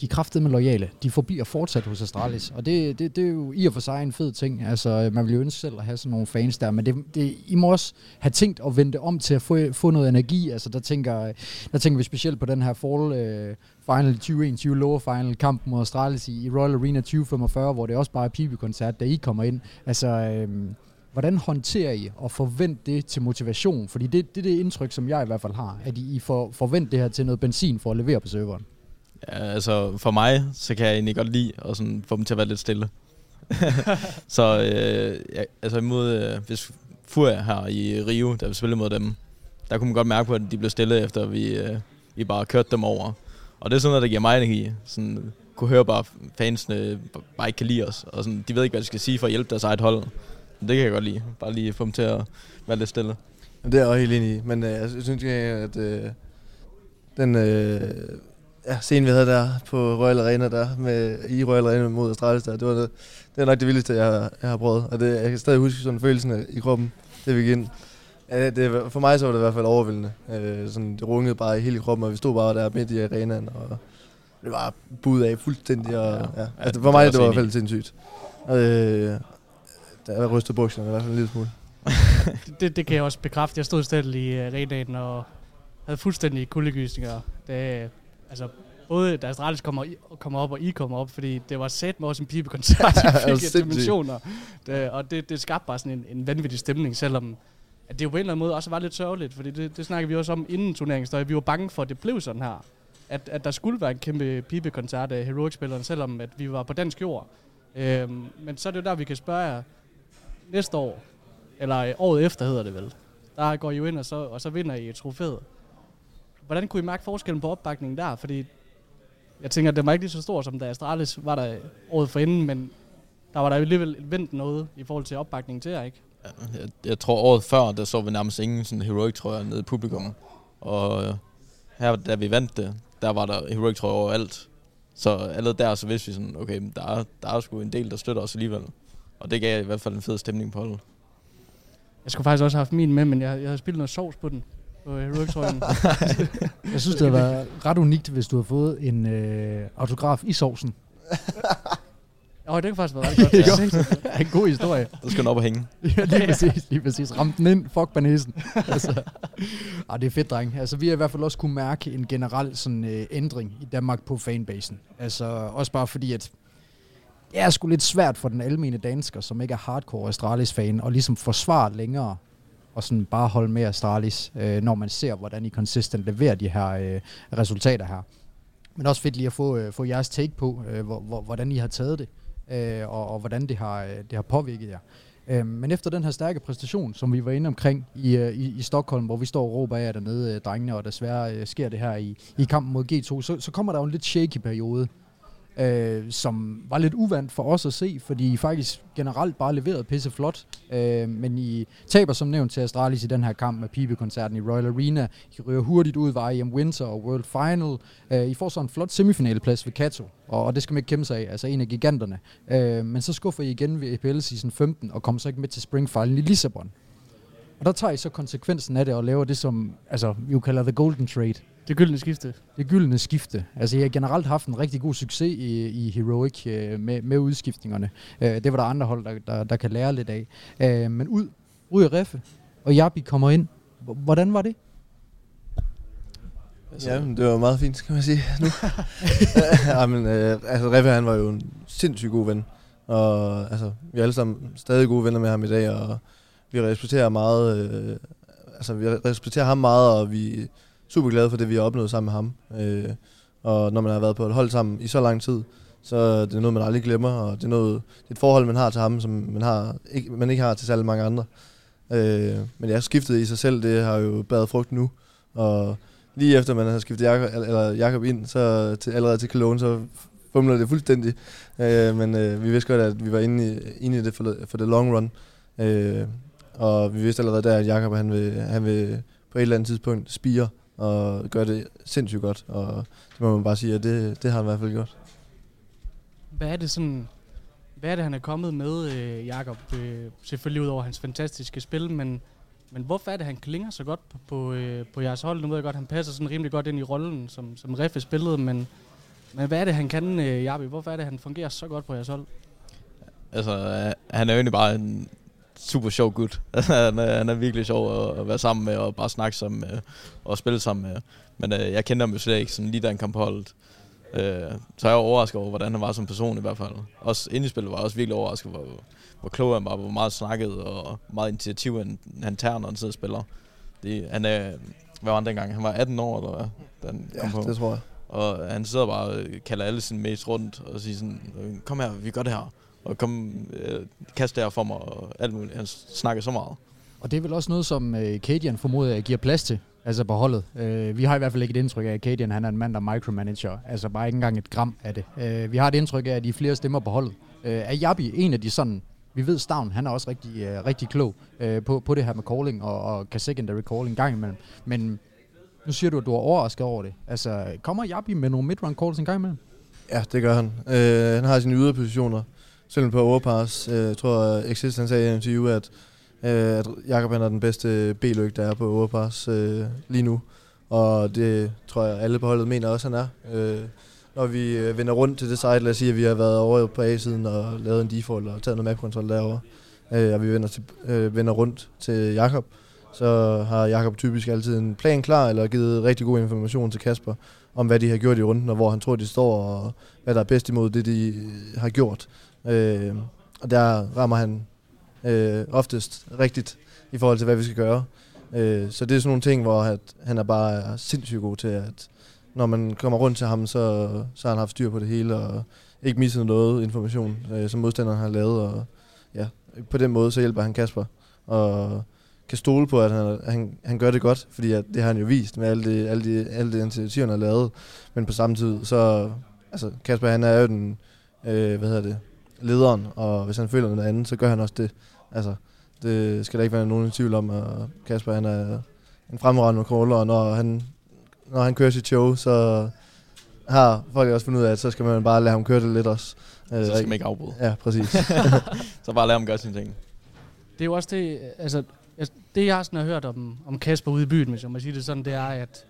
de er kraftet med lojale. De forbliver fortsat hos Astralis, og det, det, det er jo i og for sig en fed ting. Altså, man vil jo ønske selv at have sådan nogle fans der, men det, det, I må også have tænkt at vende om til at få, få noget energi. Altså, der tænker, der tænker vi specielt på den her fall øh, final 2021 lower final kamp mod Astralis i, i Royal Arena 2045, hvor det også bare er pibekoncert, da I kommer ind. Altså, øh, hvordan håndterer I og forvent det til motivation? Fordi det, det er det indtryk, som jeg i hvert fald har, at I, I får forvent det her til noget benzin for at levere på serveren. Ja, altså for mig, så kan jeg egentlig godt lide at sådan få dem til at være lidt stille. så øh, ja, altså imod, øh, hvis Furia her i Rio, der vi spillede mod dem, der kunne man godt mærke på, at de blev stille, efter vi, øh, vi bare kørte dem over. Og det er sådan noget, der giver mig energi. Sådan, kunne høre bare, fansene bare ikke kan lide os. Og sådan, de ved ikke, hvad de skal sige for at hjælpe deres eget hold. Det kan jeg godt lide. Bare lige få dem til at være lidt stille. Det er jeg også helt enig i. Men øh, jeg synes, at øh, den øh, ja, scene, vi havde der på Royal Arena der, med, i Royal Arena mod Astralis der, det var det, det er nok det vildeste, jeg, jeg har prøvet. Og det, jeg kan stadig huske sådan følelsen i kroppen, det vi gik ind. Ja, det, for mig så var det i hvert fald overvældende. Øh, sådan, det rungede bare i hele kroppen, og vi stod bare der midt i arenaen, og det var bud af fuldstændig. Og, ja. Ja. Altså, for mig det var i hvert fald sindssygt. Øh, der rystede bukserne i hvert fald en lille smule. det, det kan jeg også bekræfte. Jeg stod stedet i arenaen og havde fuldstændig kuldegysninger. Det, altså, både da Astralis kommer, kommer op, og I kommer op, fordi det var sat med også en pibekoncert i fik dimensioner. Det, og det, det skabte bare sådan en, en vanvittig stemning, selvom at det jo på en eller anden måde også var lidt sørgeligt, fordi det, det snakker vi også om inden turneringen, vi var bange for, at det blev sådan her. At, at der skulle være en kæmpe pibekoncert af Heroic-spillerne, selvom at vi var på dansk jord. Øhm, men så er det jo der, vi kan spørge jer næste år, eller året efter hedder det vel. Der går I jo ind, og så, og så vinder I et trofæ. Hvordan kunne I mærke forskellen på opbakningen der? Fordi jeg tænker, at det var ikke lige så stor, som da Astralis var der året for inden, men der var der alligevel vendt noget i forhold til opbakningen til jer, ikke? Jeg, jeg tror året før, der så vi nærmest ingen sådan heroic trøjer nede i publikum. Og her, da vi vandt det, der var der heroic trøjer overalt. Så allerede der, så vidste vi sådan, okay, der er, der er sgu en del, der støtter os alligevel. Og det gav i hvert fald en fed stemning på holdet. Jeg skulle faktisk også have haft min med, men jeg, jeg havde spillet noget sovs på den. På heroic trøjen. jeg synes, det var ret unikt, hvis du har fået en øh, autograf i sovsen. Åh, oh, det kan faktisk være ret godt. Ja. en god historie. Så skal den op og hænge. ja, lige præcis, lige præcis. Ram den ind, fuck banæsen. altså. ah, det er fedt, dreng. Altså, vi har i hvert fald også kunne mærke en generel sådan, øh, ændring i Danmark på fanbasen. Altså, også bare fordi, at det er sgu lidt svært for den almene dansker, som ikke er hardcore Astralis-fan, og ligesom forsvare længere og sådan bare holde med Astralis, øh, når man ser, hvordan I konsistent leverer de her øh, resultater her. Men også fedt lige at få, øh, få jeres take på, øh, hvor, hvor, hvordan I har taget det, øh, og, og hvordan det har, øh, det har påvirket jer. Øh, men efter den her stærke præstation, som vi var inde omkring i, øh, i, i Stockholm, hvor vi står og råber af dernede, øh, drengene, og desværre øh, sker det her i, i kampen mod G2, så, så kommer der jo en lidt shaky periode øh, som var lidt uvandt for os at se, fordi I faktisk generelt bare leverede pisse flot. Øh, men I taber som nævnt til Astralis i den her kamp med Pibe-koncerten i Royal Arena. I ryger hurtigt ud ved IM Winter og World Final. Øh, I får så en flot semifinaleplads ved Kato, og, og det skal man ikke kæmpe sig af, altså en af giganterne. Øh, men så skuffer I igen ved EPL Season 15 og kommer så ikke med til Spring Final i Lissabon. Og der tager I så konsekvensen af det og laver det, som altså, vi jo kalder the golden trade. Det gyldne skifte. Det gyldne skifte. Altså, jeg har generelt haft en rigtig god succes i, i Heroic øh, med, med udskiftningerne. Øh, det var der andre hold, der, der, der kan lære lidt af. Øh, men ud, ud af Reffe, og Jabi kommer ind. Hvordan var det? Altså, ja, det var meget fint, kan man sige nu. ja, men, øh, altså, Reffe, han var jo en sindssygt god ven. Og altså, vi er alle sammen stadig gode venner med ham i dag, og vi respekterer meget, øh, altså vi respekterer ham meget, og vi super glad for det, vi har opnået sammen med ham. Øh, og når man har været på et hold sammen i så lang tid, så det er noget, man aldrig glemmer, og det er, noget, det er et forhold, man har til ham, som man, har, ikke, man ikke har til særlig mange andre. Øh, men jeg skiftet i sig selv, det har jo badet frugt nu, og lige efter man har skiftet Jakob, eller Jakob ind, så til, allerede til Cologne, så fumler det fuldstændig. Øh, men øh, vi vidste godt, at vi var inde i, inde i det for, for the long run. Øh, og vi vidste allerede der, at Jakob han vil, han vil på et eller andet tidspunkt spire og gøre det sindssygt godt. Og det må man bare sige, at det, det har han i hvert fald gjort. Hvad er det sådan, hvad er det, han er kommet med, øh, Jakob? Øh, selvfølgelig ud over hans fantastiske spil, men, men hvorfor er det, han klinger så godt på, på, øh, på jeres hold? Nu ved jeg godt, han passer sådan rimelig godt ind i rollen, som, som Reffe spillede, men, men hvad er det, han kan, øh, Jabi? Hvorfor er det, han fungerer så godt på jeres hold? Altså, øh, han er jo egentlig bare en super sjov gut. han, er, han er virkelig sjov at, at være sammen med og bare snakke sammen med og spille sammen med. Men øh, jeg kender ham jo slet ikke, sådan lige da han kom på holdet. Øh, så er jeg overrasket over, hvordan han var som person i hvert fald. Også inde i spillet var jeg også virkelig overrasket, hvor, hvor klog han var, hvor meget snakket og meget initiativ han, han tager, når han sidder og spiller. Det, han er, hvad var han dengang? Han var 18 år, eller hvad? Da han Ja, kom på. det tror jeg. Og han sidder bare og kalder alle sine mates rundt og siger sådan, kom her, vi gør det her. Og kom, øh, kast det her for mig og alt muligt. Han snakker så meget. Og det er vel også noget, som øh, Cadian formoder giver plads til, altså på holdet. Øh, vi har i hvert fald ikke et indtryk af, at Cadian han er en mand, der micromanager. Altså bare ikke engang et gram af det. Øh, vi har et indtryk af, at de er flere stemmer på holdet. Øh, er Jabi en af de sådan... Vi ved, Stavn, han er også rigtig, øh, rigtig klog øh, på, på det her med calling og, og kan secondary calling gang imellem. Men nu siger du, at du er overrasket over det. Altså, kommer Jabi med nogle midrun calls en gang imellem? Ja, det gør han. Øh, han har sine yderpositioner. Selvom på overpass. Øh, jeg tror, Exist han sagde i en interview, at, øh, at Jakob han er den bedste B-løg, der er på overpass øh, lige nu. Og det tror jeg, alle på holdet mener også, han er. Øh, når vi øh, vender rundt til det site, lad os sige, at vi har været over på A-siden og lavet en default og taget noget mapkontrol derovre, øh, og vi vender, til, øh, vender rundt til Jakob, så har Jakob typisk altid en plan klar, eller givet rigtig god information til Kasper, om hvad de har gjort i runden, og hvor han tror, de står, og hvad der er bedst imod det, de har gjort. Øh, og der rammer han øh, oftest rigtigt i forhold til, hvad vi skal gøre. Øh, så det er sådan nogle ting, hvor at han er bare sindssygt god til, at når man kommer rundt til ham, så, så har han haft styr på det hele, og ikke misset noget information, øh, som modstanderen har lavet. Og ja, på den måde, så hjælper han Kasper, og kan stole på, at han, han, han gør det godt, fordi at det har han jo vist med alle de, alle de, alle de initiativer, han har lavet. Men på samme tid, så altså Kasper, han er jo den, øh, hvad hedder det, lederen, og hvis han føler noget andet, så gør han også det. Altså, det skal der ikke være nogen tvivl om, at Kasper han er en fremragende caller, og når han, når han kører sit show, så har folk også fundet ud af, at så skal man bare lade ham køre det lidt også. Øh, Så skal man ikke afbryde. Ja, præcis. Så bare lad ham gøre sine ting. Det er jo også det, altså, altså, det jeg sådan har hørt om, om Kasper ude i byen, hvis jeg må sige det sådan, det er, at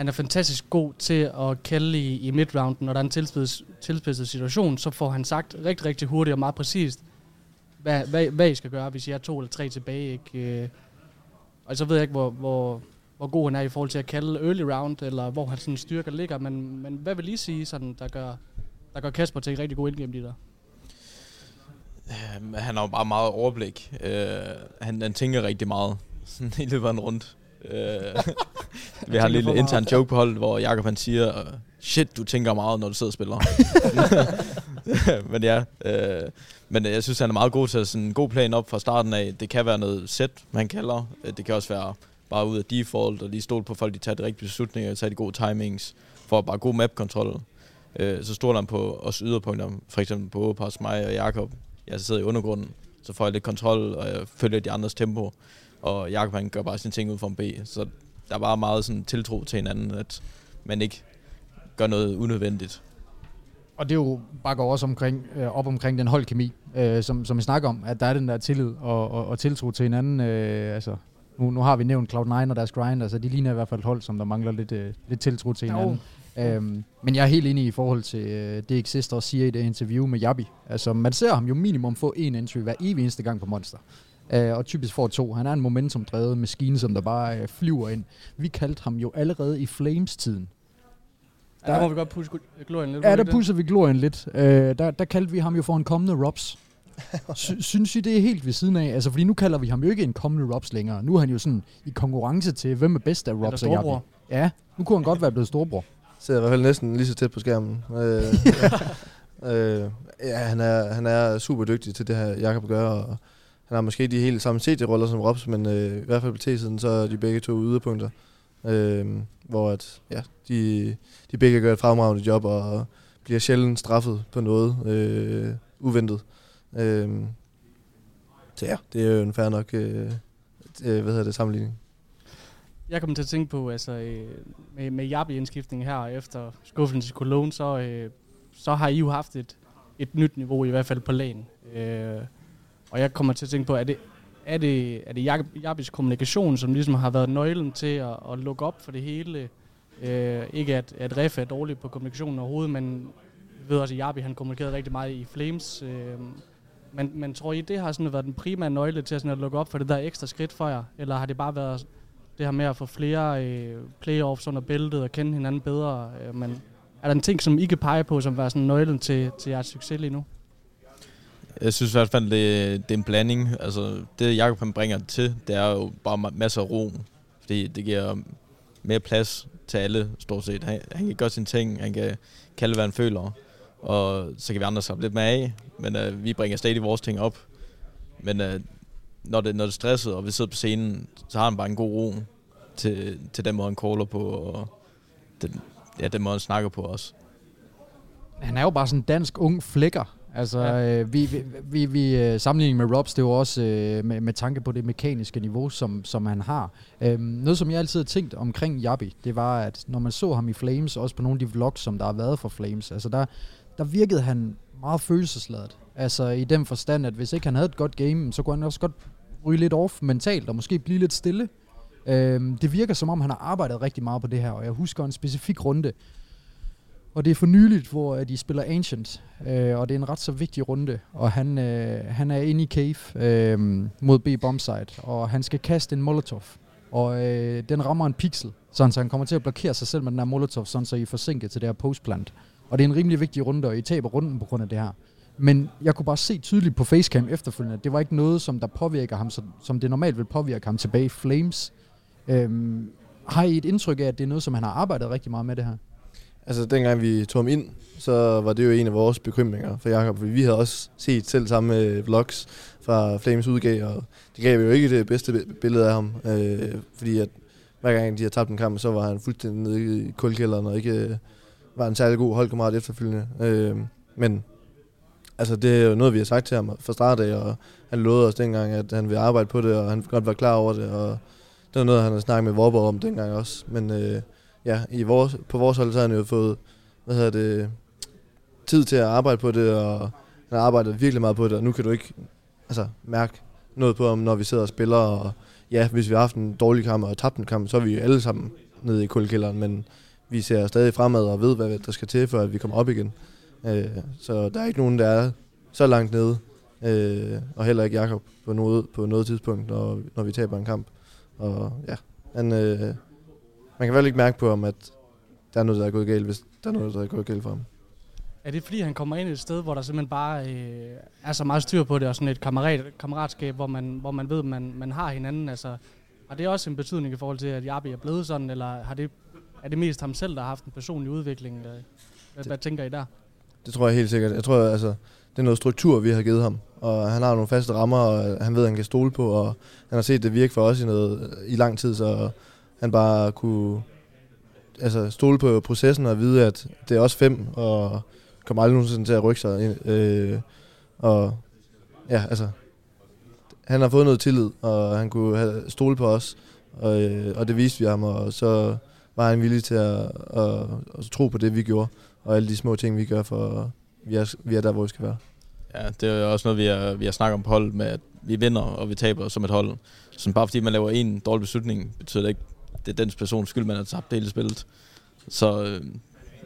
han er fantastisk god til at kalde i, i midrounden, når der er en tilspidset, tilspidset situation, så får han sagt rigtig, rigtig hurtigt og meget præcist, hvad, hvad, hvad I skal gøre, hvis I er to eller tre tilbage. Ikke? Øh, og så ved jeg ikke, hvor, hvor, hvor god han er i forhold til at kalde early round, eller hvor hans sådan styrker ligger, men, men hvad vil I sige, sådan, der, gør, der gør Kasper til en rigtig god indgame der? Øhm, han har jo bare meget overblik. Uh, han, han tænker rigtig meget. sådan i løbet af en rundt. Øh, vi har en lille intern joke på holdet, hvor Jakob han siger, shit, du tænker meget, når du sidder og spiller. men ja, øh, men jeg synes, han er meget god til at sådan en god plan op fra starten af. Det kan være noget sæt, man kalder. Det kan også være bare ud af default, og lige stole på folk, de tager de rigtige beslutninger, og tager de gode timings, for bare god map-kontrol. Øh, så stoler han på os yderpunkter, for eksempel på Åpas, mig og Jakob. Jeg sidder i undergrunden, så får jeg lidt kontrol, og jeg følger de andres tempo. Og Jakob han gør bare sine ting ud fra en B. Så der er bare meget sådan tiltro til hinanden, at man ikke gør noget unødvendigt. Og det er jo bare går også omkring, øh, op omkring den holdkemi, øh, som, som vi snakker om, at der er den der tillid og, og, og tiltro til hinanden. Øh, altså, nu, nu har vi nævnt Cloud9 og deres grind, altså de ligner i hvert fald et hold, som der mangler lidt, øh, lidt tiltro til hinanden. Øhm, men jeg er helt enig i forhold til øh, det, Exister også siger i det interview med Jabi. Altså, man ser ham jo minimum få en entry hver evig eneste gang på Monster. Øh, og typisk får to. Han er en momentum-drevet maskine, som der bare øh, flyver ind. Vi kaldte ham jo allerede i Flames-tiden. Der, der må vi godt pusse glorien lidt. Ja, der pusser vi glorien lidt. Øh, der, der kaldte vi ham jo for en kommende Robs. Sy- synes I, det er helt ved siden af? Altså, fordi nu kalder vi ham jo ikke en kommende Robs længere. Nu er han jo sådan i konkurrence til, hvem er bedst af Robs og Jabi. Ja, nu kunne han godt være blevet storbror. Sidder i hvert fald næsten lige så tæt på skærmen. øh, øh, ja, han er, han er super dygtig til det her, Jakob gør, og han har måske de helt samme CD-roller som Robs, men øh, i hvert fald på T-siden, så er de begge to yderpunkter. Øh, hvor at, ja, de, de begge gør et fremragende job, og bliver sjældent straffet på noget øh, uventet. Øh, så ja, det er jo en fair nok øh, øh, hvad hedder det, sammenligning. Jeg kommer til at tænke på, altså øh, med, med Jabi indskiftning her efter skuffelsen til Cologne, så, øh, så har I jo haft et, et nyt niveau, i hvert fald på lagen. Øh, og jeg kommer til at tænke på, er det, er det, er det Jabis kommunikation, som ligesom har været nøglen til at, at lukke op for det hele? Øh, ikke at, at Ref er dårlig på kommunikationen overhovedet, men vi ved også, at Jabi han kommunikerede rigtig meget i Flames. Øh, men, men tror I, det har sådan været den primære nøgle til at, sådan at lukke op for det der ekstra skridt for jer? Eller har det bare været det her med at få flere øh, playoffs under bæltet og kende hinanden bedre? Øh, men er der en ting, som I kan pege på, som var sådan nøglen til, til jeres succes lige nu? Jeg synes i hvert fald, det, det er en blanding. Altså, det Jacob han bringer til, det er jo bare masser af ro. Fordi det giver mere plads til alle, stort set. Han, han kan gøre sine ting, han kan kalde, hvad han føler. Og så kan vi andre slappe lidt med af. Men øh, vi bringer stadig vores ting op. Men øh, når, det, når det er stresset, og vi sidder på scenen, så har han bare en god ro til, til den måde, han caller på, og den, ja, den måde, han snakker på også. Han er jo bare sådan en dansk ung flækker. Altså, ja. øh, vi, vi, vi, vi øh, sammenligning med Robs, det er jo også øh, med, med tanke på det mekaniske niveau, som, som han har. Øhm, noget, som jeg altid har tænkt omkring Jabi, det var, at når man så ham i Flames, også på nogle af de vlogs, som der har været for Flames, altså der, der virkede han meget følelsesladet. Altså i den forstand, at hvis ikke han havde et godt game, så kunne han også godt ryge lidt off mentalt, og måske blive lidt stille. Øhm, det virker som om, han har arbejdet rigtig meget på det her, og jeg husker en specifik runde, og det er for nyligt, hvor øh, de spiller Ancient, øh, og det er en ret så vigtig runde, og han, øh, han er inde i cave øh, mod B bombsite, og han skal kaste en molotov, og øh, den rammer en pixel, sådan så han kommer til at blokere sig selv med den her molotov, sådan så I er forsinket til det her postplant. Og det er en rimelig vigtig runde, og I taber runden på grund af det her. Men jeg kunne bare se tydeligt på facecam efterfølgende, at det var ikke noget, som der påvirker ham, som, som det normalt vil påvirke ham tilbage i Flames. Øhm, har I et indtryk af, at det er noget, som han har arbejdet rigtig meget med det her? Altså, dengang vi tog ham ind, så var det jo en af vores bekymringer for Jakob. Vi havde også set selv samme øh, vlogs fra Flames udgav, og det gav jo ikke det bedste billede af ham. Øh, fordi at hver gang de har tabt en kamp, så var han fuldstændig nede i kulkælderen, og ikke øh, var en særlig god holdkammerat efterfølgende. Øh, men altså, det er jo noget, vi har sagt til ham fra start af, og han lovede os dengang, at han ville arbejde på det, og han godt var klar over det, og det var noget, han har snakket med Vorborg om dengang også. Men øh, ja, i vores, på vores hold, så har han jo fået hvad hedder det, tid til at arbejde på det, og han har arbejdet virkelig meget på det, og nu kan du ikke altså, mærke noget på ham, når vi sidder og spiller, og ja, hvis vi har haft en dårlig kamp og tabt en kamp, så er vi jo alle sammen nede i kuldkælderen, men vi ser stadig fremad og ved, hvad der skal til, for at vi kommer op igen. Øh, så der er ikke nogen, der er så langt nede, øh, og heller ikke Jakob på noget, på noget tidspunkt, når, når vi taber en kamp. Og ja, han, øh, man kan vel ikke mærke på ham, at der er noget, der er gået galt, hvis der er noget, der er gået galt for ham. Er det fordi, han kommer ind i et sted, hvor der simpelthen bare øh, er så meget styr på det, og sådan et kammerat, kammeratskab, hvor man, hvor man ved, at man, man har hinanden? Altså, har det også en betydning i forhold til, at Jabi er blevet sådan, eller har det, er det mest ham selv, der har haft en personlig udvikling? Hvad, hvad tænker I der? Det tror jeg helt sikkert. Jeg tror, altså, det er noget struktur, vi har givet ham. Og han har nogle faste rammer, og han ved, at han kan stole på, og han har set det virke for os i, noget, i lang tid, så han bare kunne altså, stole på processen og vide, at det er også fem, og kommer aldrig nogensinde til at rykke sig. Ind, øh, og ja, altså, han har fået noget tillid, og han kunne have stole på os, og, øh, og det viste vi ham, og så var han villig til at, at, at tro på det, vi gjorde, og alle de små ting, vi gør, for vi er, vi er der, hvor vi skal være. Ja, det er jo også noget, vi har, vi har snakket om på holdet med, at vi vinder og vi taber som et hold. Så bare fordi man laver en dårlig beslutning, betyder det ikke, det er den persons skyld, man har tabt hele spillet. Så øh,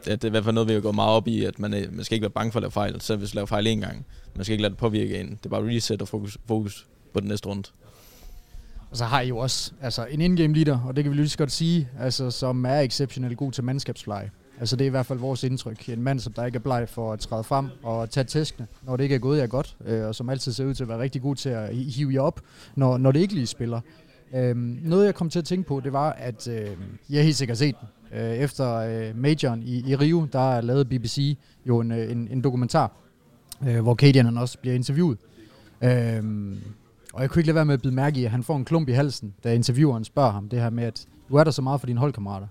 det er i hvert fald noget, vi har gået meget op i, at man, øh, man skal ikke være bange for at lave fejl, selv hvis man laver fejl en gang. Man skal ikke lade det påvirke en. Det er bare reset og fokus, fokus på den næste runde. Og så har I jo også altså, en in-game leader, og det kan vi lige så godt sige, altså, som er exceptionelt god til mandskabspleje. Altså det er i hvert fald vores indtryk. En mand, som der ikke er bleg for at træde frem og tage tæskene, når det ikke er gået jer godt, øh, og som altid ser ud til at være rigtig god til at hive jer op, når, når det ikke lige spiller. Øhm, noget jeg kom til at tænke på, det var, at øh, jeg har helt sikkert set den. Øh, efter øh, majoren i, i Rio, der lavede BBC jo en, øh, en, en dokumentar, øh, hvor Kadian også bliver interviewet. Øhm, og jeg kunne ikke lade være med at bide mærke i, at han får en klump i halsen, da intervieweren spørger ham det her med, at du er der så meget for dine holdkammerater.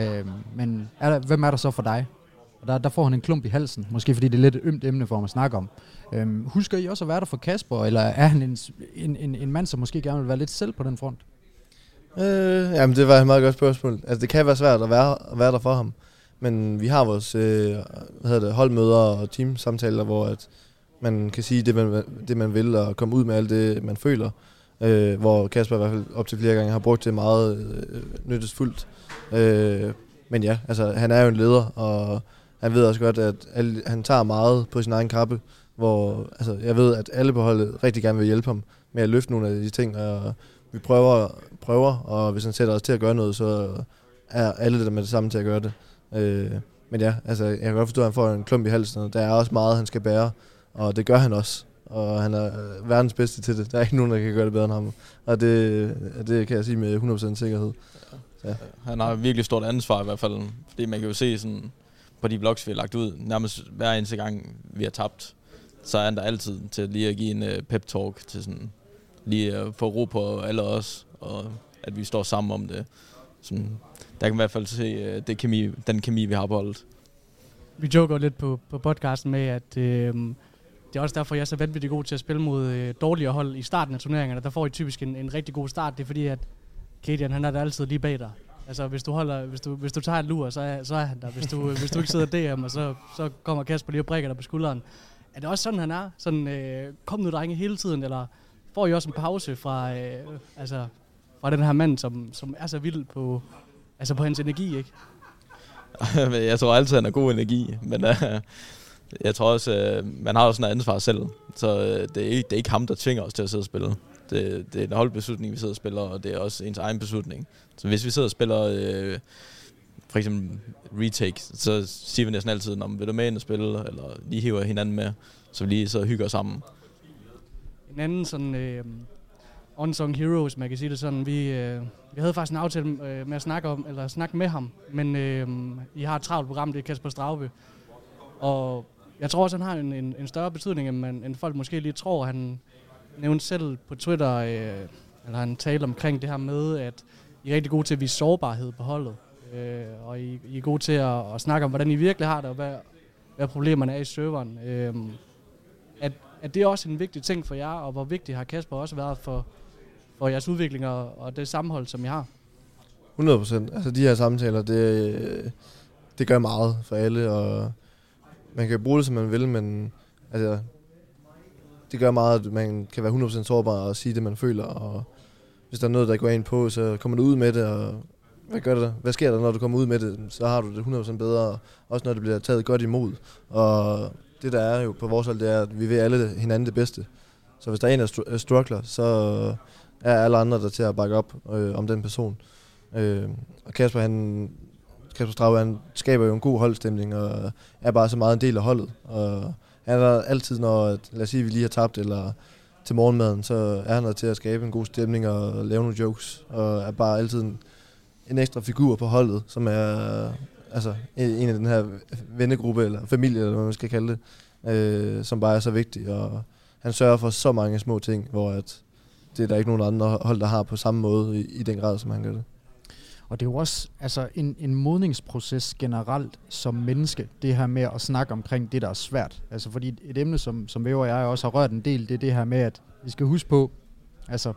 Øhm, men er der, hvem er der så for dig? Og der, der får han en klump i halsen, måske fordi det er lidt et ømt emne for ham at snakke om. Øhm, husker I også at være der for Kasper, eller er han en, en, en, en mand, som måske gerne vil være lidt selv på den front? Øh, jamen, det var et meget godt spørgsmål. Altså, det kan være svært at være, at være der for ham. Men vi har vores øh, hvad hedder det, holdmøder og teamsamtaler, hvor at man kan sige det man, det, man vil, og komme ud med alt det, man føler. Øh, hvor Kasper i hvert fald op til flere gange har brugt det meget øh, nyttesfuldt. Øh, men ja, altså, han er jo en leder, og han ved også godt, at alle, han tager meget på sin egen kappe. Hvor, altså, jeg ved, at alle på holdet rigtig gerne vil hjælpe ham med at løfte nogle af de ting, og vi prøver, prøver og hvis han sætter os til at gøre noget, så er alle der med det samme til at gøre det. Øh, men ja, altså, jeg kan godt forstå, at han får en klump i halsen, og der er også meget, han skal bære, og det gør han også. Og han er øh, verdens bedste til det. Der er ikke nogen, der kan gøre det bedre end ham. Og det, øh, det kan jeg sige med 100% sikkerhed. Ja. Han har virkelig stort ansvar i hvert fald, fordi man kan jo se sådan, på de vlogs, vi har lagt ud, nærmest hver eneste gang, vi har tabt, så er han der altid til lige at give en øh, uh, pep-talk, til sådan, lige at få ro på alle os, og at vi står sammen om det. Sådan, der kan man i hvert fald se uh, det kemi, den kemi, vi har på holdet. Vi joker lidt på, på podcasten med, at øh, det er også derfor, jeg er så vanvittigt god til at spille mod øh, dårligere hold i starten af turneringerne. Der får I typisk en, en rigtig god start. Det er fordi, at Kadian, han er der altid lige bag dig. Altså, hvis du, holder, hvis du, hvis du tager en lur, så er, så er han der. Hvis du, hvis du ikke sidder DM, og så, så kommer Kasper lige og brækker dig på skulderen. Er det også sådan, han er? Sådan, øh, kom nu, drenge, hele tiden? Eller får I også en pause fra, øh, altså, fra den her mand, som, som er så vild på, altså på hans energi, ikke? jeg tror altid, han har god energi, men øh, jeg tror også, øh, man har også en ansvar selv. Så øh, det, er ikke, det er ikke ham, der tvinger os til at sidde og spille. Det, det er en holdbeslutning, vi sidder og spiller, og det er også ens egen beslutning. Så hvis vi sidder og spiller øh, for eksempel retake, så siger vi næsten altid, om vil du med ind og spille, eller lige hiver hinanden med, så vi lige så hygger sammen. En anden sådan øh, unsung heroes, man kan sige det sådan, vi, øh, vi havde faktisk en aftale øh, med at snakke, om, eller snakke med ham, men øh, I har et travlt program, det er Kasper Straube, og jeg tror også, han har en, en, en større betydning, end, man, end folk måske lige tror. Han, nævnte selv på Twitter, øh, eller han talte omkring det her med, at I er rigtig gode til at vise sårbarhed på holdet. Øh, og I, I er gode til at, at snakke om, hvordan I virkelig har det, og hvad, hvad problemerne er i serveren. Øh, at, at det er også en vigtig ting for jer, og hvor vigtig har Kasper også været for, for jeres udvikling og, og det sammenhold, som I har? 100 procent. Altså de her samtaler, det, det gør meget for alle, og man kan bruge det, som man vil, men altså, det gør meget, at man kan være 100% sårbar og sige det, man føler. Og hvis der er noget, der går ind på, så kommer du ud med det, og hvad gør det? Hvad sker der, når du kommer ud med det? Så har du det 100% bedre, også når det bliver taget godt imod. Og det der er jo på vores hold, det er, at vi vil alle hinanden det bedste. Så hvis der er en, der øh, struggler, så er alle andre der til at bakke op øh, om den person. Øh, og Kasper, han, Kasper Strauve, han skaber jo en god holdstemning, og er bare så meget en del af holdet. Og han er der altid, når, lad os sige, vi lige har tabt, eller til morgenmaden, så er han der til at skabe en god stemning og lave nogle jokes, og er bare altid en, en ekstra figur på holdet, som er altså, en af den her vennegruppe, eller familie, eller hvad man skal kalde det, øh, som bare er så vigtig, og han sørger for så mange små ting, hvor at det er der ikke nogen andre hold, der har på samme måde i, i den grad, som han gør det. Og det er jo også altså, en, en modningsproces generelt som menneske, det her med at snakke omkring det, der er svært. Altså fordi et emne, som, som Væver og jeg også har rørt en del, det er det her med, at vi skal huske på, altså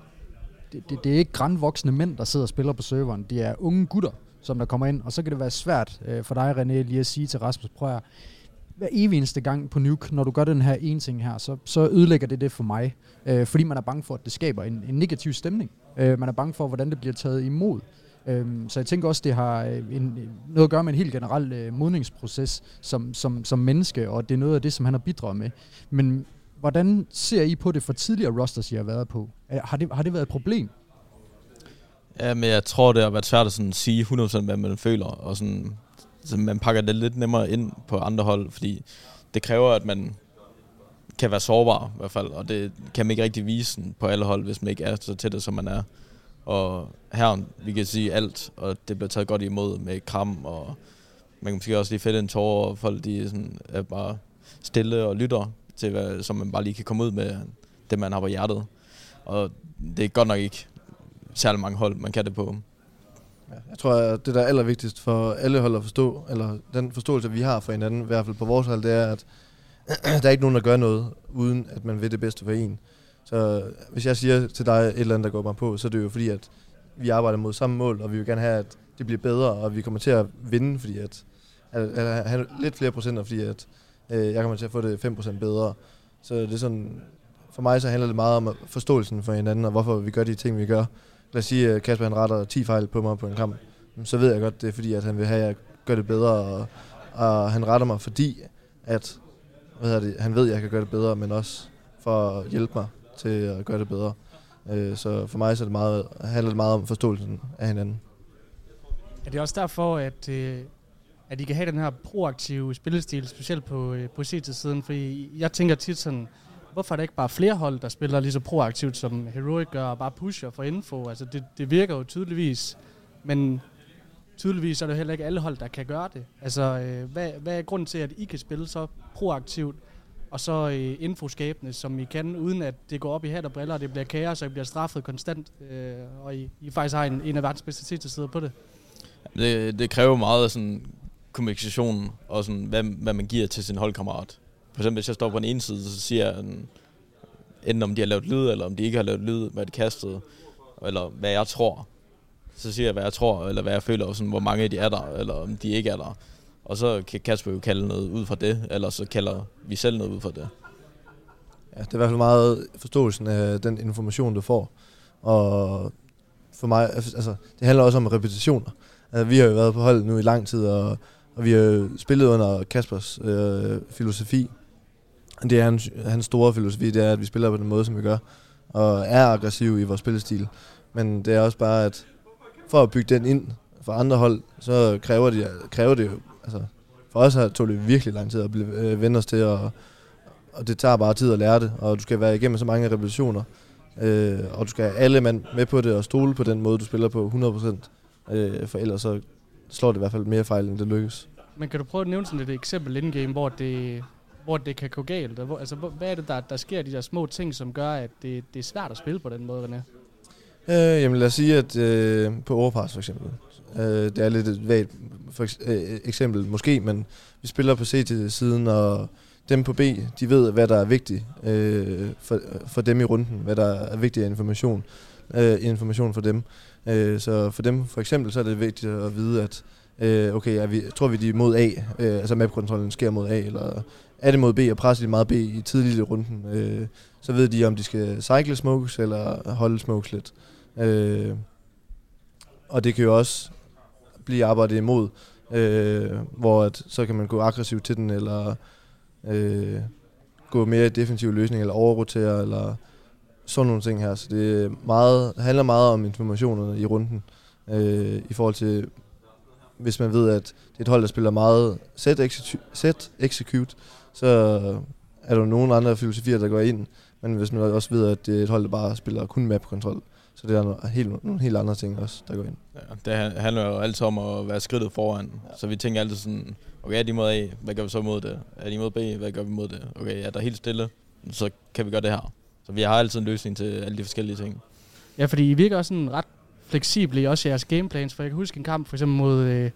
det, det, det er ikke grandvoksne mænd, der sidder og spiller på serveren. Det er unge gutter, som der kommer ind, og så kan det være svært øh, for dig, René, lige at sige til Rasmus, prøv at hver evig eneste gang på Nuke, når du gør den her ene ting her, så, så ødelægger det det for mig. Øh, fordi man er bange for, at det skaber en, en negativ stemning. Øh, man er bange for, hvordan det bliver taget imod. Øhm, så jeg tænker også, det har øh, en, noget at gøre med en helt generel øh, modningsproces som, som, som menneske, og det er noget af det, som han har bidraget med. Men hvordan ser I på det for tidligere rosters, I har været på? Øh, har det, har det været et problem? Ja, men jeg tror, det har været svært at sådan sige 100% hvad man føler, og sådan, så man pakker det lidt nemmere ind på andre hold, fordi det kræver, at man kan være sårbar i hvert fald, og det kan man ikke rigtig vise på alle hold, hvis man ikke er så tæt, som man er. Og her, vi kan sige alt, og det bliver taget godt imod med kram, og man kan måske også lige fælde en tårer, og folk de sådan, er bare stille og lytter til, hvad, så man bare lige kan komme ud med det, man har på hjertet. Og det er godt nok ikke særlig mange hold, man kan det på. Jeg tror, at det, der er allervigtigst for alle hold at forstå, eller den forståelse, vi har for hinanden, i hvert fald på vores hold, det er, at der er ikke nogen, der gør noget, uden at man vil det bedste for en. Så hvis jeg siger til dig et eller andet, der går mig på, så er det jo fordi, at vi arbejder mod samme mål, og vi vil gerne have, at det bliver bedre, og vi kommer til at vinde, fordi at, at, at have lidt flere procenter, fordi at øh, jeg kommer til at få det 5% bedre. Så det er sådan, for mig så handler det meget om forståelsen for hinanden, og hvorfor vi gør de ting, vi gør. Lad os sige, at Kasper han retter 10 fejl på mig på en kamp. Så ved jeg godt, det er fordi, at han vil have, at jeg gør det bedre, og, og han retter mig, fordi at, hvad det, han ved, at jeg kan gøre det bedre, men også for at hjælpe mig til at gøre det bedre. Øh, så for mig så er det meget, handler det meget om forståelsen af hinanden. Er det også derfor, at, øh, at I kan have den her proaktive spillestil, specielt på, øh, på CT-siden? Fordi jeg tænker tit sådan, hvorfor er der ikke bare flere hold, der spiller lige så proaktivt, som Heroic gør, og bare pusher for info? Altså det, det virker jo tydeligvis, men tydeligvis er det heller ikke alle hold, der kan gøre det. Altså, øh, hvad, hvad er grunden til, at I kan spille så proaktivt, og så øh, infoskabende, som I kan, uden at det går op i hat og briller, og det bliver kaos, og I bliver straffet konstant, øh, og I, I faktisk har en, en af verdens bedste til på det? det? Det kræver meget af sådan kommunikation, og sådan, hvad, hvad man giver til sin holdkammerat. For eksempel, hvis jeg står på den ene side, så siger jeg, enten om de har lavet lyd, eller om de ikke har lavet lyd, hvad de kastede, eller hvad jeg tror. Så siger jeg, hvad jeg tror, eller hvad jeg føler, og sådan, hvor mange de er der, eller om de ikke er der. Og så kan Kasper jo kalde noget ud fra det, eller så kalder vi selv noget ud fra det. Ja, det er i hvert fald meget forståelsen af den information, du får. Og for mig, altså, det handler også om repetitioner. Altså, vi har jo været på hold nu i lang tid, og, og vi har spillet under Kaspers øh, filosofi. Det er hans, hans store filosofi, det er, at vi spiller på den måde, som vi gør, og er aggressiv i vores spillestil. Men det er også bare, at for at bygge den ind for andre hold, så kræver det, kræver det jo altså, for os har tog det virkelig lang tid at blive, øh, vende os til, og, og det tager bare tid at lære det, og du skal være igennem så mange repetitioner, øh, og du skal have alle mand med på det, og stole på den måde, du spiller på 100%, øh, for ellers så slår det i hvert fald mere fejl, end det lykkes. Men kan du prøve at nævne sådan et eksempel in-game, hvor det, hvor det kan gå galt? Hvor, altså, hvad er det, der, der sker de der små ting, som gør, at det, det er svært at spille på den måde, René? Øh, jamen lad os sige, at øh, på overpass for eksempel, øh, det er lidt et vagt for øh, øh, eksempel måske, men vi spiller på CT-siden, og dem på B, de ved, hvad der er vigtigt øh, for, for dem i runden, hvad der er vigtig information, øh, information for dem. Øh, så for dem for eksempel, så er det vigtigt at vide, at øh, okay, er vi, tror vi, de er mod A, øh, altså mapkontrollen sker mod A, eller er det mod B, og presser de meget B i tidligere runden, øh, så ved de, om de skal cycle smokes, eller holde smokes lidt. Øh, og det kan jo også blive arbejdet imod, øh, hvor at, så kan man gå aggressivt til den, eller øh, gå mere i defensiv løsning, eller overrotere, eller sådan nogle ting her. Så det meget, handler meget om informationerne i runden, øh, i forhold til, hvis man ved, at det er et hold, der spiller meget set, execute, set execute så er der nogle andre filosofier, der går ind, Men hvis man også ved, at det er et hold, der bare spiller kun map-kontrol, så det er nogle helt, nogle helt andre ting også, der går ind. Ja, det han- handler jo altid om at være skridtet foran. Ja. Så vi tænker altid sådan, okay, er de mod A, hvad gør vi så mod det? Er de mod B, hvad gør vi mod det? Okay, er der helt stille, så kan vi gøre det her. Så vi har altid en løsning til alle de forskellige ting. Ja, fordi I virker også sådan ret fleksible i også jeres gameplans, for jeg kan huske en kamp for eksempel mod øh,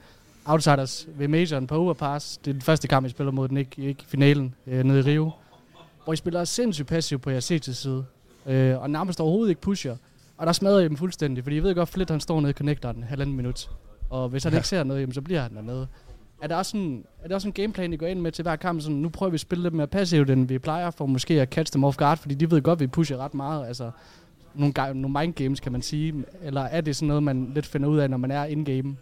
Outsiders ved Majoren på Overpass. Det er den første kamp, I spiller mod den, ikke, ikke i finalen øh, nede i Rio. Hvor I spiller sindssygt passivt på jeres CT-side, øh, og nærmest overhovedet ikke pusher. Og der smadrer I dem fuldstændig, fordi jeg ved godt, Flit han står nede i connectoren halvanden minut. Og hvis han Ja. ikke ser noget, jamen, så bliver han dernede. Er der også sådan, er det også en gameplan, I går ind med til hver kamp? Sådan, nu prøver vi at spille lidt mere passivt, end vi plejer, for måske at catch dem off guard, fordi de ved godt, at vi pusher ret meget. Altså, nogle, nogle mind games, kan man sige. Eller er det sådan noget, man lidt finder ud af, når man er in-game?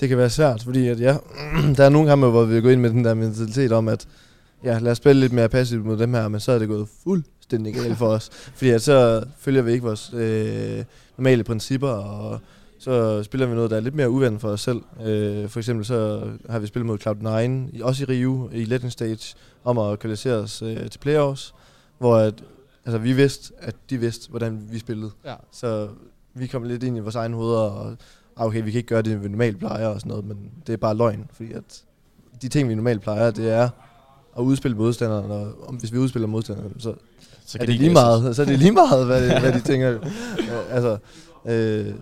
Det kan være svært, fordi at, ja, der er nogle kampe, hvor vi går ind med den der mentalitet om, at ja, lad os spille lidt mere passivt mod dem her, men så er det gået fuldstændig galt for os. Fordi at så følger vi ikke vores øh, normale principper, og så spiller vi noget, der er lidt mere uvendt for os selv. Øh, for eksempel så har vi spillet mod Cloud9, i- også i Rio, i Legend Stage, om at kvalificere os øh, til playoffs, hvor at, altså, vi vidste, at de vidste, hvordan vi spillede. Ja. Så vi kom lidt ind i vores egne hoveder, og ah, okay, vi kan ikke gøre det, vi normalt plejer og sådan noget, men det er bare løgn, fordi at de ting, vi normalt plejer, det er at udspille modstanderen, og om, hvis vi udspiller modstanderen, så, Så er de det lige meget, så er det lige meget, hvad, hvad de tænker. Altså, øh,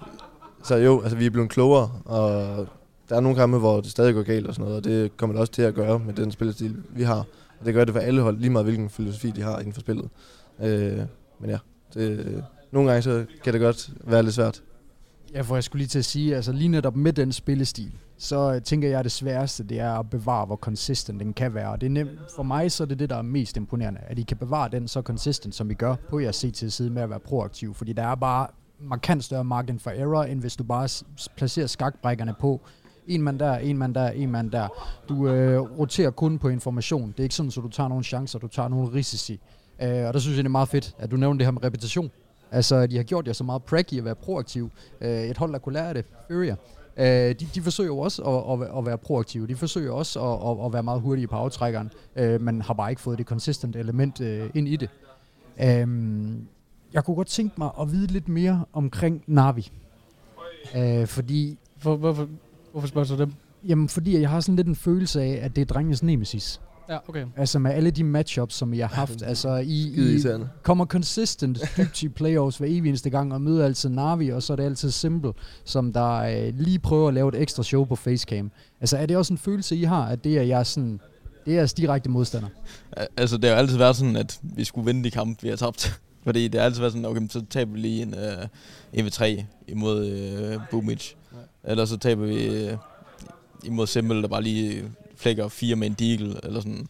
så jo, altså vi er blevet klogere, og der er nogle kampe, hvor det stadig går galt og sådan noget, og det kommer det også til at gøre med den spillestil, vi har. Og det gør det for alle hold, lige meget hvilken filosofi de har inden for spillet. Øh, men ja, det, nogle gange så kan det godt være lidt svært. Ja, for jeg skulle lige til at sige, altså lige netop med den spillestil, så øh, tænker jeg, at det sværeste, det er at bevare, hvor consistent den kan være. Og det er nemt, for mig så er det det, der er mest imponerende, at I kan bevare den så consistent, som I gør på jeres CT-side med at være proaktiv. Fordi der er bare markant større margin for error, end hvis du bare placerer skakbrækkerne på en mand der, en mand der, en mand der. Du øh, roterer kun på information. Det er ikke sådan, at du tager nogle chancer, du tager nogle risici. Øh, og der synes jeg, det er meget fedt, at du nævner det her med repetition. Altså, at de har gjort jer så meget praggy at være proaktiv. Øh, et hold, der kunne lære det, Furia. Øh, de, de forsøger jo også at, at, at være proaktive. De forsøger også at, at, at være meget hurtige på aftrækkeren, øh, men har bare ikke fået det consistent element øh, ind i det. Øhm, jeg kunne godt tænke mig at vide lidt mere omkring Navi. Øh, fordi, Hvor, hvorfor, hvorfor spørger du dem? jamen, fordi jeg har sådan lidt en følelse af, at det er drengens nemesis. Ja, okay. Altså med alle de matchups, som I har haft. Altså, I, I kommer consistent dybt i playoffs hver evig eneste gang, og møder altid Navi, og så er det altid Simple, som der øh, lige prøver at lave et ekstra show på Facecam. Altså er det også en følelse, I har, at det er jeres, sådan, det er jeres direkte modstander? Al- Altså, det har jo altid været sådan, at vi skulle vinde de kampe, vi har tabt. Fordi det har altid været sådan, okay, så taber vi lige en, uh, en ved 3 imod uh, Boomich. Eller så taber vi uh, imod Simmel, der bare lige flækker fire med en deagle, eller sådan.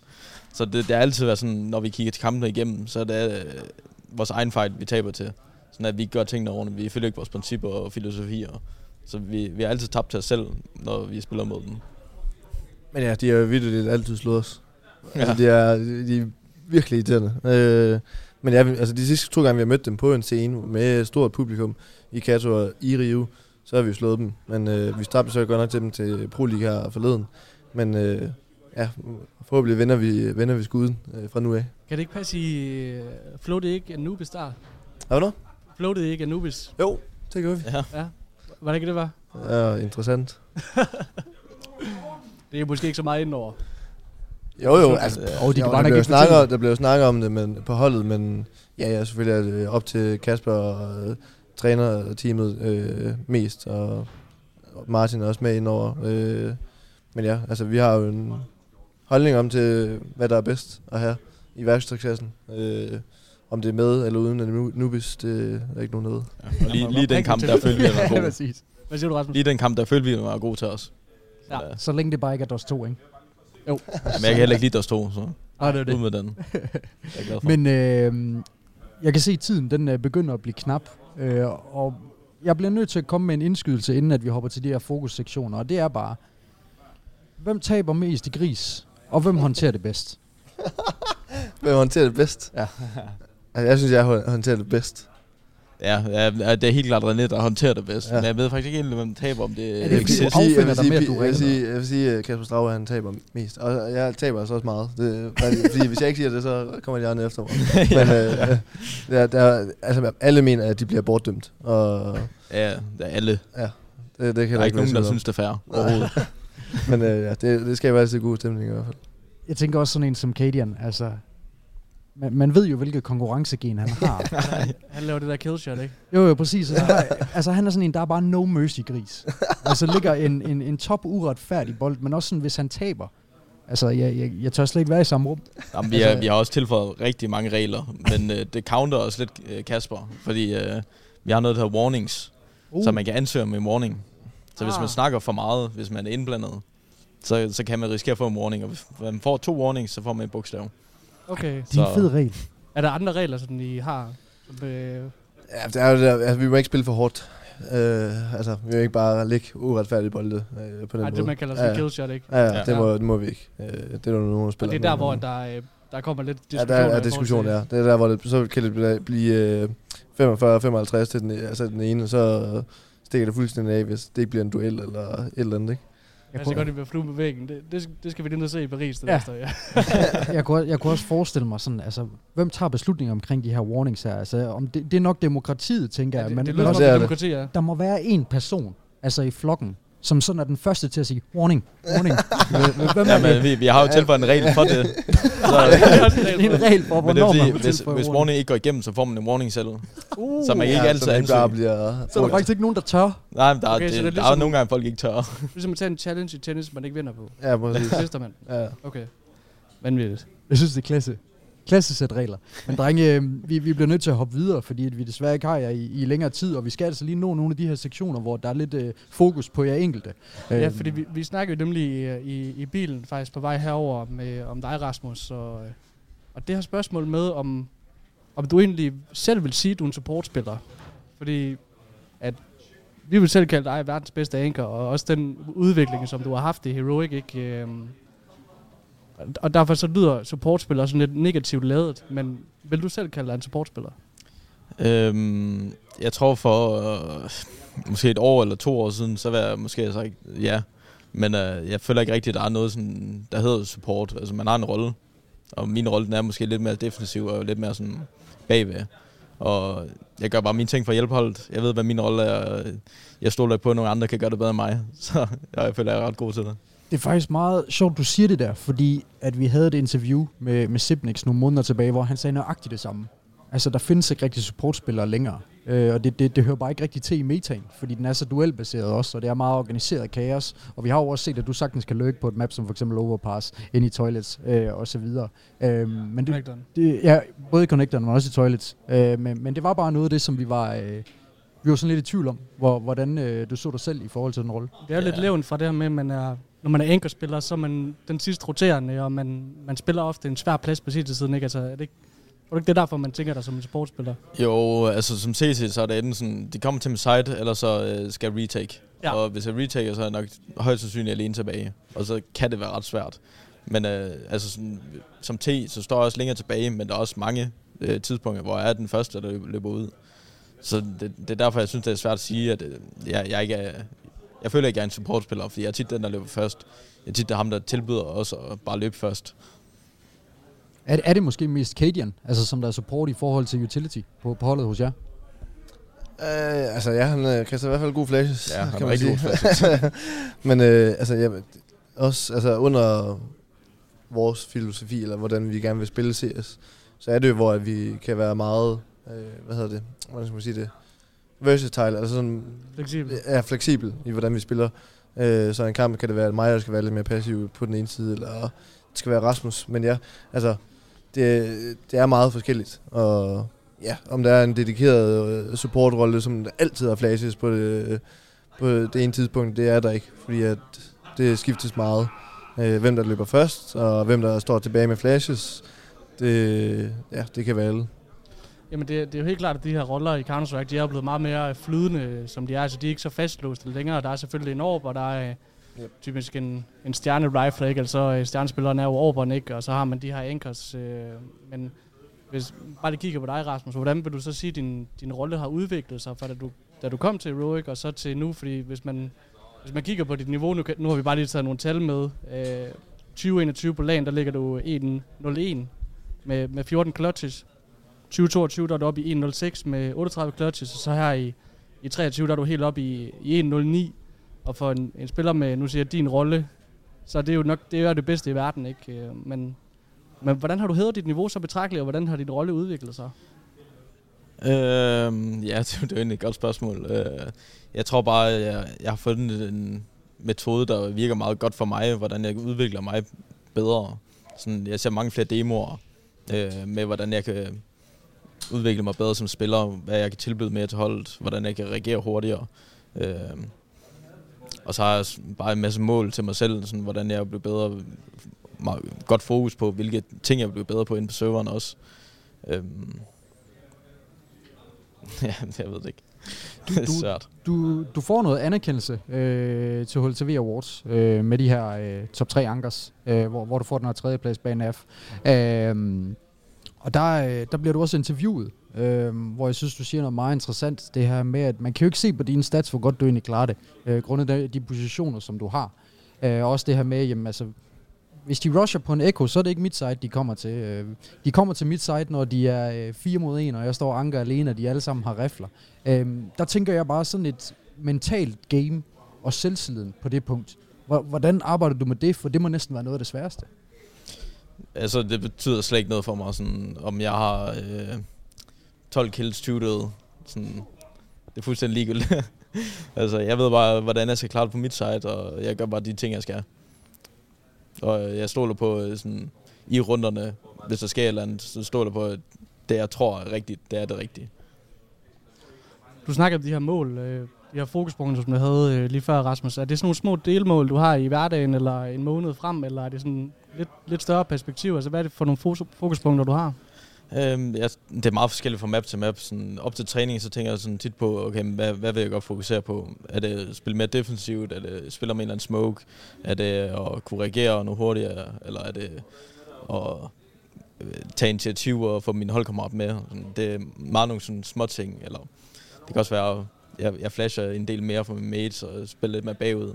Så det, det har altid været sådan, når vi kigger til kampene igennem, så er det uh, vores egen fight, vi taber til. Sådan at vi ikke gør tingene ordentligt. Vi følger ikke vores principper og filosofier. Så vi, vi har altid tabt til os selv, når vi spiller mod dem. Men ja, de har jo virkelig altid slået os. Ja. Altså, de, er, de er virkelig irriterende. Øh, men ja, altså, de sidste to gange, vi har mødt dem på en scene med stort publikum i Kato og i Rio, så har vi jo slået dem. Men øh, vi tabte så godt nok til dem til Pro League her forleden. Men øh, ja, forhåbentlig vender vi, vender vi skuden øh, fra nu af. Kan det ikke passe i... Uh, floatede ikke Anubis der? Er du noget? Floatede ikke Anubis? Jo, det gør vi. Ja. Ja. Var det ikke det, var? Ja, interessant. Det er måske ikke så meget indover. Jo, jo, altså, Og de jo, kan bare der, blev jo ikke snakket, fortælle. der blev snakket om det men, på holdet, men ja, ja, selvfølgelig er det op til Kasper og øh, trænerteamet øh, mest, og og Martin er også med indover. Øh, men ja, altså vi har jo en holdning om til, hvad der er bedst at have i værkstedsklassen. Øh, om det er med eller uden en Nubis, det er ikke nogen ved. Ja. Og lige, lige den kamp, der følte vi, at var god. præcis. Hvad siger du, Rasmus? Lige den kamp, der følte vi, at var god til os. Så, Ja. ja. Så længe det bare ikke er DOS 2, ikke? Men jeg kan heller ikke lide DOS 2, så Nej, det er ud med den. Jeg er glad for. Men øh, jeg kan se, at tiden den øh, begynder at blive knap, øh, og jeg bliver nødt til at komme med en indskydelse, inden at vi hopper til de her fokussektioner, og det er bare, hvem taber mest i gris, og hvem håndterer det bedst? Hvem håndterer det bedst? Ja. altså, jeg synes, jeg hå- håndterer det bedst. Ja, ja, det er helt klart René, der håndterer det bedst. Ja. Ja. Men jeg ved faktisk ikke helt, hvem taber, om det Er det Jeg vil fordi, sige, du jeg vil affinder dig sige, med, at du jeg vil sige, jeg vil sige, at Kasper Strauer, han taber mest. Og jeg taber altså også meget. Det, fordi hvis jeg ikke siger det, så kommer de andre efter mig. Men øh, der, der, altså, alle mener, at de bliver bortdømt. Og Ja, det er alle. ja, det, det kan Der er ikke nogen, der synes, det er fair overhovedet. Men øh, ja, det, det skal være altid god stemning i hvert fald. Jeg tænker også sådan en som Cadian, altså... Man, man ved jo, hvilket konkurrencegen han har. Han laver det der killshot, ikke? jo, jo, præcis. Altså, der, altså, han er sådan en, der er bare no mercy gris. altså, ligger en, en, en top uretfærdig bold, men også sådan, hvis han taber. Altså, jeg, jeg, jeg tør slet ikke være i samme rum. Jamen, vi, Altså- har, vi har også tilføjet rigtig mange regler, men øh, det counter også lidt øh, Kasper, fordi øh, vi har noget, der hedder warnings, uh. så man kan ansøge om en warning. Så hvis Ah. man snakker for meget, hvis man er indblandet, så, så kan man risikere at få en warning, og hvis man får to warnings, så får man et bogstav. Okay. Det er en fed regel. Er der andre regler, som I har? Som, øh, Ja, det er jo det der, altså, vi må ikke spille for hårdt. Øh, altså, vi må ikke bare ligge uretfærdigt bolde øh, på den nej, måde. det man kalder ja, sådan en ja. killshot, ikke? Ja, ja, Ja. det, må, det må vi ikke. Øh, det er der nogen, der Og spiller. det er der, hvor der, øh, der kommer lidt Ja, diskussion. der er diskussion, ja. Det er der, hvor det, så kan det blive, blive øh, 45-55 til den, altså den ene, og så øh, stikker det fuldstændig af, hvis det ikke bliver en duel eller et eller andet, ikke? Jeg Jeg kan kunne, godt lide flue på væggen. Det, det, det skal vi lige ned og se i Paris. Det Ja. ja. næste, ja. jeg, kunne, jeg kunne også forestille mig sådan, altså, hvem tager beslutninger omkring de her warnings her? Altså, om det, det er nok demokratiet, tænker ja jeg. det, men, det men lyder også- er om det. demokrati, ja. der må være en person, altså i flokken, som sådan er den første til at sige, warning, warning. Hvem er Ja, det? men vi, vi har jo tilføjet en regel for det. Så, Det er en regel for, det hvornår man hvis, hvis warning. ikke går igennem, så får man en warning selv. Uh, Så man ikke altid så det ikke bare ansøge. bliver... så er der faktisk ikke nogen, der tør. Nej, men der, Okay, det, det er der er ligesom- jo nogle gange, folk ikke tør. Ligesom at tage en challenge i tennis, man ikke vinder på. Ja, præcis. Sidste mand. ja. Okay. Vanvittigt. Jeg synes, det er klasse. Klasse sæt regler. Men drenge, øh, vi, vi bliver nødt til at hoppe videre, fordi at vi desværre ikke har jer i, i længere tid, og vi skal altså lige nå nogle af de her sektioner, hvor der er lidt øh, fokus på jer enkelte. Ja, Øh, fordi vi, vi snakkede jo nemlig i, i, i bilen faktisk på vej herover med om dig, Rasmus. Og, øh, og det her spørgsmål med, om, om du egentlig selv vil sige, at du er en supportspiller. Fordi at vi vil selv kalde dig verdens bedste anker, og også den udvikling, som du har haft i Heroic, ikke? Øhm, og derfor så lyder supportspiller sådan lidt negativt lavet, men vil du selv kalde dig en supportspiller? Øhm, jeg tror for øh, måske et år eller to år siden, så var jeg måske sagt ja. Men øh, jeg føler ikke rigtigt, at der er noget, sådan, der hedder support. Altså man har en rolle, og min rolle den er måske lidt mere defensiv og lidt mere sådan bagved. Og jeg gør bare mine ting for at hjælpe holdet. Jeg ved, hvad min rolle er. Jeg stoler ikke på, at nogle andre kan gøre det bedre end mig. Så jeg føler, jeg er ret god til det. Det er faktisk meget sjovt, du siger det der, fordi at vi havde et interview med, med Sibnix nogle måneder tilbage, hvor han sagde nøjagtigt det samme. Altså, der findes ikke rigtig supportspillere længere. Øh, og det, det, det hører bare ikke rigtig til i metaen, fordi den er så duelbaseret også, og det er meget organiseret kaos. Og vi har jo også set, at du sagtens kan løbe på et map, som for eksempel Overpass, ind i toilets øh, og så videre. Øh, men det, det, ja, både i connectoren, men også i toilets. Øh, men, men det var bare noget af det, som vi var, øh, vi var sådan lidt i tvivl om, hvor, hvordan øh, du så dig selv i forhold til den rolle. Det er jo lidt Ja. levende fra det her med, at man er, når man er ankerspiller, så er man den sidste roterende, og man, man spiller ofte en svær plads på sidste siden, ikke? Altså, er det ikke, er det ikke det derfor, man tænker dig som en sportsspiller? Jo, altså som CC, så er det enten sådan, de kommer til min side, eller så øh, skal jeg retake. Ja. Og hvis jeg retaker, så er jeg nok højst sandsynligt alene tilbage. Og så kan det være ret svært. Men øh, altså sådan, som T, så står jeg også længere tilbage, men der er også mange øh, tidspunkter, hvor jeg er den første, der løber ud. Så det, det er derfor, jeg synes, det er svært at sige, at øh, jeg, jeg ikke er... Jeg føler ikke, jeg er en supportspiller, fordi jeg er tit den, der løber først. Jeg er tit der ham, der tilbyder også at bare løbe først. Er, er det måske mest Cadian, altså som der er support i forhold til utility på, på holdet hos jer? Øh, altså, ja, han øh, kaster i hvert fald gode flashes. Ja, han kan er man rigtig sige. god Men øh, altså, ja, også altså, under vores filosofi, eller hvordan vi gerne vil spille CS, så er det jo, hvor at vi kan være meget, øh, hvad hedder det, hvordan skal man sige det, versatile, altså sådan, Fleksibel. er fleksibel i, hvordan vi spiller. Øh, så en kamp kan det være mig, der skal være lidt mere passiv på den ene side, eller det skal være Rasmus. Men ja, altså, det, det er meget forskelligt. Og ja, om der er en dedikeret øh, supportrolle, som altid har flashes på det, på det ene tidspunkt, det er der ikke. Fordi at det skiftes meget. Øh, hvem der løber først, og hvem der står tilbage med flashes. Det, ja, det kan være alle. Jamen det, det er jo helt klart, at de her roller i Counter-Strike, de er blevet meget mere flydende, som de er. Altså de er ikke så fastlåste længere. Der er selvfølgelig en orb, og der er Yep. typisk en, en stjerne rifle, ikke? Altså øh, stjernespilleren er jo orberen, ikke? Og så har man de her anchors. Øh, men hvis bare lige kigger på dig, Rasmus, hvordan vil du så sige, at din, din rolle har udviklet sig, fra da du, da du kom til Heroic og så til nu? Fordi hvis man, hvis man kigger på dit niveau, nu, nu har vi bare lige taget nogle tal med. Øh, 2021 på lagen, der ligger du 1.01 med, med 14 clutches. 2022, der er du oppe i 1.06 med 38 clutches, og så her i, i 23, der er du helt oppe i, i 1.09. Og for en, en spiller med, nu siger jeg, din rolle, så det er jo nok det, er jo det bedste i verden, ikke? Øh, men, men hvordan har du hævet dit niveau så betragteligt, og hvordan har din rolle udviklet sig? Øh, ja, det, er jo- det er jo egentlig et godt spørgsmål. Øh, jeg tror bare, jeg, jeg har fundet en metode, der virker meget godt for mig, hvordan jeg udvikler mig bedre. Sådan, jeg ser mange flere demoer øh, med, hvordan jeg kan udvikle mig bedre som spiller, hvad jeg kan tilbyde mere til holdet, hvordan jeg kan reagere hurtigere. Øh, og så har jeg bare en masse mål til mig selv, sådan, hvordan jeg bliver bedre, meget, godt fokus på, hvilke ting jeg bliver bedre på inde på serveren også. Øhm, ja, jeg ved det ikke. Du- det er du- svært. Du, du får noget anerkendelse øh, til HLTV Awards øh, med de her øh, top 3 ankers, øh, hvor, hvor du får den her tredje plads bag NAF. Øh, og der, øh, der bliver du også interviewet, øh, hvor jeg synes, du siger noget meget interessant. Det her med, at man kan jo ikke se på dine stats, hvor godt du egentlig klarer det, øh, grundet de, de positioner, som du har. Øh, også det her med, jamen altså, hvis de rusher på en Echo, så er det ikke mit side, de kommer til. Øh, de kommer til mit side, når de er øh, 4 mod 1, og jeg står og anker alene, og de alle sammen har rifler. Øh, der tænker jeg bare sådan et mentalt game og selvtilliden på det punkt. Hvordan arbejder du med det? For det må næsten være noget af det sværeste. Altså, det betyder slet ikke noget for mig, sådan, om jeg har øh, 12 kills, 20 døde. Sådan, det er fuldstændig ligegyldigt. altså, jeg ved bare, hvordan jeg skal klare det på mit side, og jeg gør bare de ting, jeg skal. Og øh, jeg stoler på øh, sådan, i runderne, hvis der sker et eller andet, så stoler på, at det, jeg tror er rigtigt, det er det rigtige. Du snakker om de her mål, øh, de her fokuspunkter, som du havde øh, lige før, Rasmus. Er det sådan nogle små delmål, du har i hverdagen, eller en måned frem, eller er det sådan lidt, lidt større perspektiv? Altså, hvad er det for nogle fokuspunkter, du har? Øhm, jeg, det er meget forskelligt fra map til map. Sådan, op til træning, så tænker jeg sådan tit på, okay, hvad, hvad vil jeg godt fokusere på? Er det at spille mere defensivt? Er det at spille med en eller anden smoke? Er det at kunne reagere noget hurtigere? Eller er det at øh, tage initiativ og få min holdkammerat med? Sådan, Det er meget nogle sådan små ting. Eller det kan også være, jeg, jeg flasher en del mere for mine mates og spiller lidt mere bagud.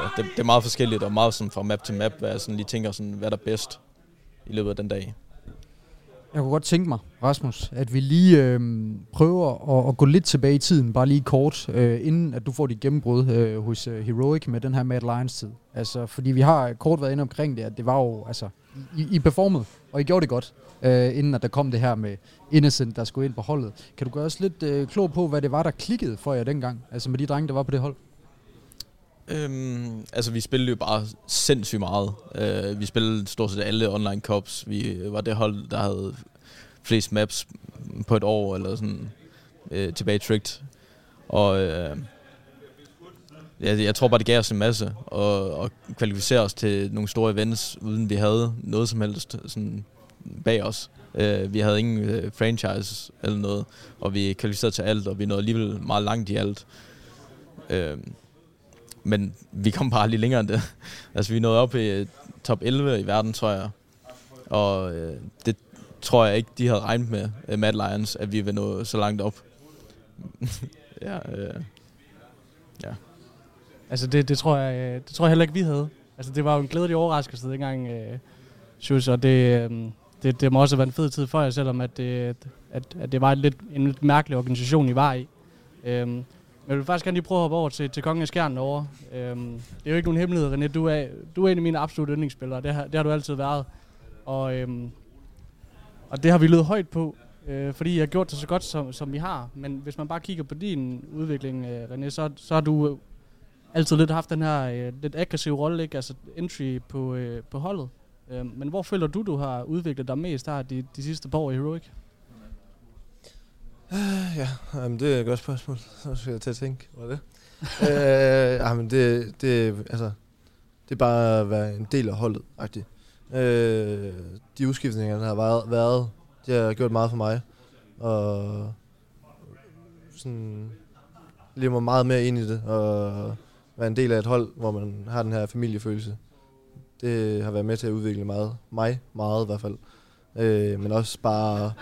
Ja, det, det, er meget forskelligt og meget sådan fra map til map, hvad jeg sådan lige tænker, sådan, hvad der er bedst i løbet af den dag. Jeg kunne godt tænke mig, Rasmus, at vi lige øh, prøver at, at gå lidt tilbage i tiden, bare lige kort, øh, inden at du får dit gennembrud øh, hos øh, Heroic med den her Mad Lions tid. Altså, fordi vi har kort været inde omkring det, at det var jo, altså, I, I performede, og I gjorde det godt, øh, inden at der kom det her med Innocent, der skulle ind på holdet. Kan du gøre os lidt øh, klog på, hvad det var, der klikkede for jer dengang? Altså med de drenge, der var på det hold? Øhm, altså, vi spillede jo bare sindssygt meget. Øh, vi spillede stort set alle online cups. Vi var det hold, der havde flest maps på et år, eller sådan øh, tilbage tricked. Og øh, jeg, jeg tror bare, det gav os en masse, og, og kvalificere os til nogle store events, uden vi havde noget som helst sådan bag os. Øh, vi havde ingen øh, franchise eller noget, og vi kvalificerede til alt, og vi nåede alligevel meget langt i alt. Øh, men vi kom bare lige længere end det. altså, vi nåede op i øh, top 11 i verden, tror jeg. Og øh, det tror jeg ikke, de havde regnet med, øh, Mad Lions, at vi ville nå så langt op. ja, øh, Altså, det, det, tror jeg, øh, det tror jeg heller ikke, vi havde. Altså, det var jo en glædelig overraskelse dengang, øh, synes og det, øh, det, det må også have været en fed tid for jer, selvom at det, at, at det var en lidt, en lidt mærkelig organisation, I var i. Øhm, men jeg vil faktisk gerne lige prøve at hoppe over til, til Kongen af Skjern derovre. Øhm, det er jo ikke nogen hemmelighed, René. Du er, du er en af mine absolutte yndlingsspillere. Det har, det har du altid været. Og, øhm, og det har vi løbet højt på, øh, fordi jeg har gjort det så godt, som, som vi har. Men hvis man bare kigger på din udvikling, øh, René, så, så har du øh, altid lidt haft den her øh, lidt aggressive rolle, ikke? Altså entry på, øh, på holdet. Øh, men hvor føler du, du har udviklet dig mest her de, de sidste par år i Heroic? Øh, ja, jamen, det er et godt spørgsmål. Så skal jeg til at tænke over det. øh, jamen, det, det, altså, det er bare at være en del af holdet, -agtigt. Øh, de udskiftninger, der har været, været, de har gjort meget for mig. Og sådan, lever mig meget mere ind i det, og være en del af et hold, hvor man har den her familiefølelse. Det har været med til at udvikle meget, mig meget i hvert fald. Øh, men også bare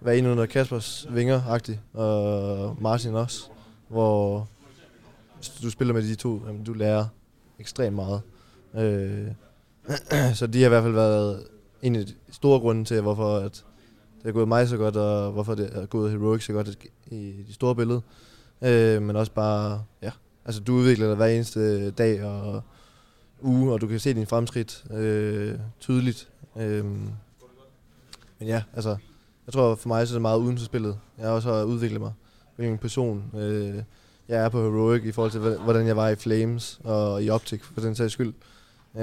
være inde under Kaspers vinger og Martin også, hvor hvis du spiller med de to, jamen, du lærer ekstremt meget. Øh, så de har i hvert fald været en af de store grunde til, hvorfor at det er gået mig så godt, og hvorfor det er gået Heroic så godt i de store billede. Øh, men også bare, ja, altså du udvikler dig hver eneste dag og uge, og du kan se din fremskridt øh, tydeligt. Øh, men ja, altså, jeg tror for mig så er det meget uden for spillet. Jeg har også udviklet mig, hvilken person øh, jeg er på Heroic i forhold til, hvordan jeg var i Flames og i Optic, for den sags skyld. Øh,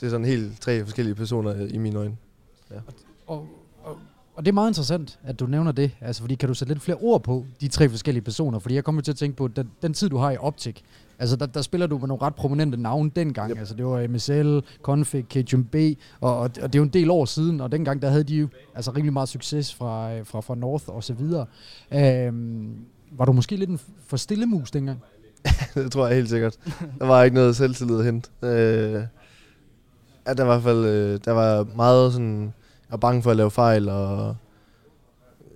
det er sådan helt tre forskellige personer i mine øjne. Ja. Og, og, og det er meget interessant, at du nævner det, altså fordi kan du sætte lidt flere ord på de tre forskellige personer, fordi jeg kommer til at tænke på, den, den tid du har i Optic, altså der, der spiller du med nogle ret prominente navne dengang, yep. altså det var MSL, Config, KJB, og, og, det er jo en del år siden, og dengang der havde de jo altså rimelig meget succes fra, fra, fra North og så videre. Øhm, var du måske lidt en for stille mus dengang? det tror jeg helt sikkert. Der var ikke noget selvtillid at hente. Øh, ja, der var i hvert fald, øh, der var meget sådan, jeg var bange for at lave fejl, og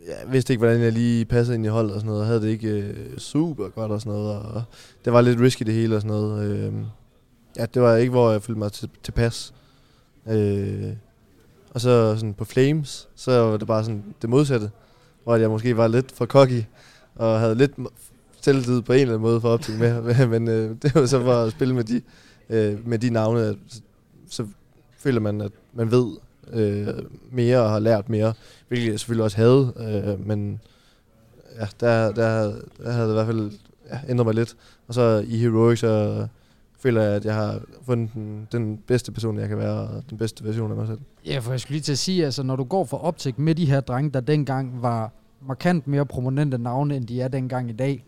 jeg vidste ikke, hvordan jeg lige passede ind i holdet og sådan noget. Jeg havde det ikke øh, super godt og sådan noget, og det var lidt risky det hele og sådan noget. Øh, ja, det var ikke, hvor jeg følte mig til, tilpas. Øh, og så sådan på Flames, så var det bare sådan det modsatte, hvor jeg måske var lidt for cocky, og havde lidt selvtid på en eller anden måde for optik med, men øh, det var så for at spille med de, øh, med de navne, at, så føler man, at man ved øh, mere og har lært mere, hvilket jeg selvfølgelig også havde, øh, men ja, der, der, der havde det i hvert fald ja, ændret mig lidt. Og så i Heroic, så føler jeg, at jeg har fundet den, den bedste person, jeg kan være, og den bedste version af mig selv. Ja, for jeg skulle lige til at sige, altså når du går for optik med de her drenge, der dengang var markant mere prominente navne, end de er dengang i dag,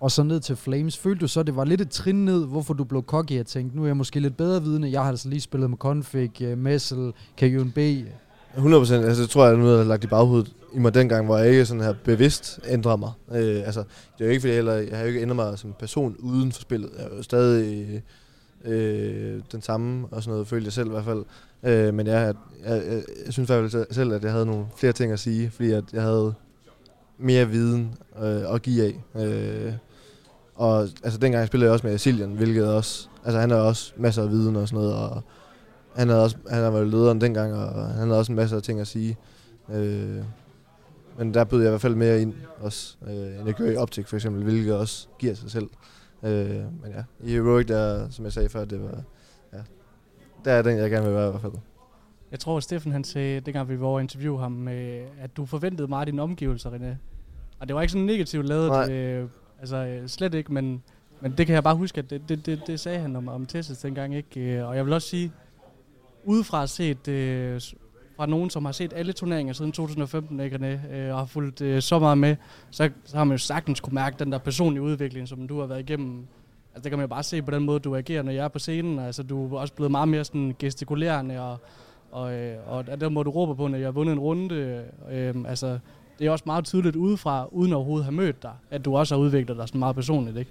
og så ned til Flames. Følte du så, det var lidt et trin ned, hvorfor du blev cocky Jeg tænkte, nu er jeg måske lidt bedre vidne. Jeg har altså lige spillet med Config, øh, Messel, Kajun B. 100 Altså, det tror jeg, nu havde lagt i baghovedet i mig dengang, hvor jeg ikke sådan her bevidst ændrer mig. Øh, altså, det er jo ikke, fordi jeg, heller, jeg har jo ikke ændret mig som person uden for spillet. Jeg er jo stadig øh, den samme, og sådan noget, følte jeg selv i hvert fald. Øh, men jeg, jeg, jeg, jeg synes i hvert fald selv, at jeg havde nogle flere ting at sige, fordi at jeg havde mere viden øh, at give af. Øh, og altså, dengang jeg spillede jeg også med Siljan, hvilket også, altså han har også masser af viden og sådan noget, og han havde også, han var lederen dengang, og han havde også en masse af ting at sige. Øh, men der bød jeg i hvert fald mere ind også, øh, end jeg gør i Optik for eksempel, hvilket også giver sig selv. Øh, men ja, i Heroic, der, som jeg sagde før, det var, ja, der er den, jeg gerne vil være i hvert fald. Jeg tror, at Steffen han sagde, dengang vi var over interview ham, øh, at du forventede meget af dine omgivelser, René. Og det var ikke sådan negativt lavet, øh, altså øh, slet ikke, men, men det kan jeg bare huske, at det, det, det, det sagde han om, om Tessus dengang ikke. Øh, og jeg vil også sige, udefra set, øh, fra nogen, som har set alle turneringer siden 2015, ikke, René, øh, og har fulgt øh, så meget med, så, så har man jo sagtens kunne mærke den der personlige udvikling, som du har været igennem. Altså det kan man jo bare se på den måde, du agerer, når jeg er på scenen. Altså du er også blevet meget mere sådan gestikulerende, og, og, øh, og den måde, du råber på, når jeg har vundet en runde. Øh, altså det er også meget tydeligt udefra, uden overhovedet at have mødt dig, at du også har udviklet dig sådan meget personligt, ikke?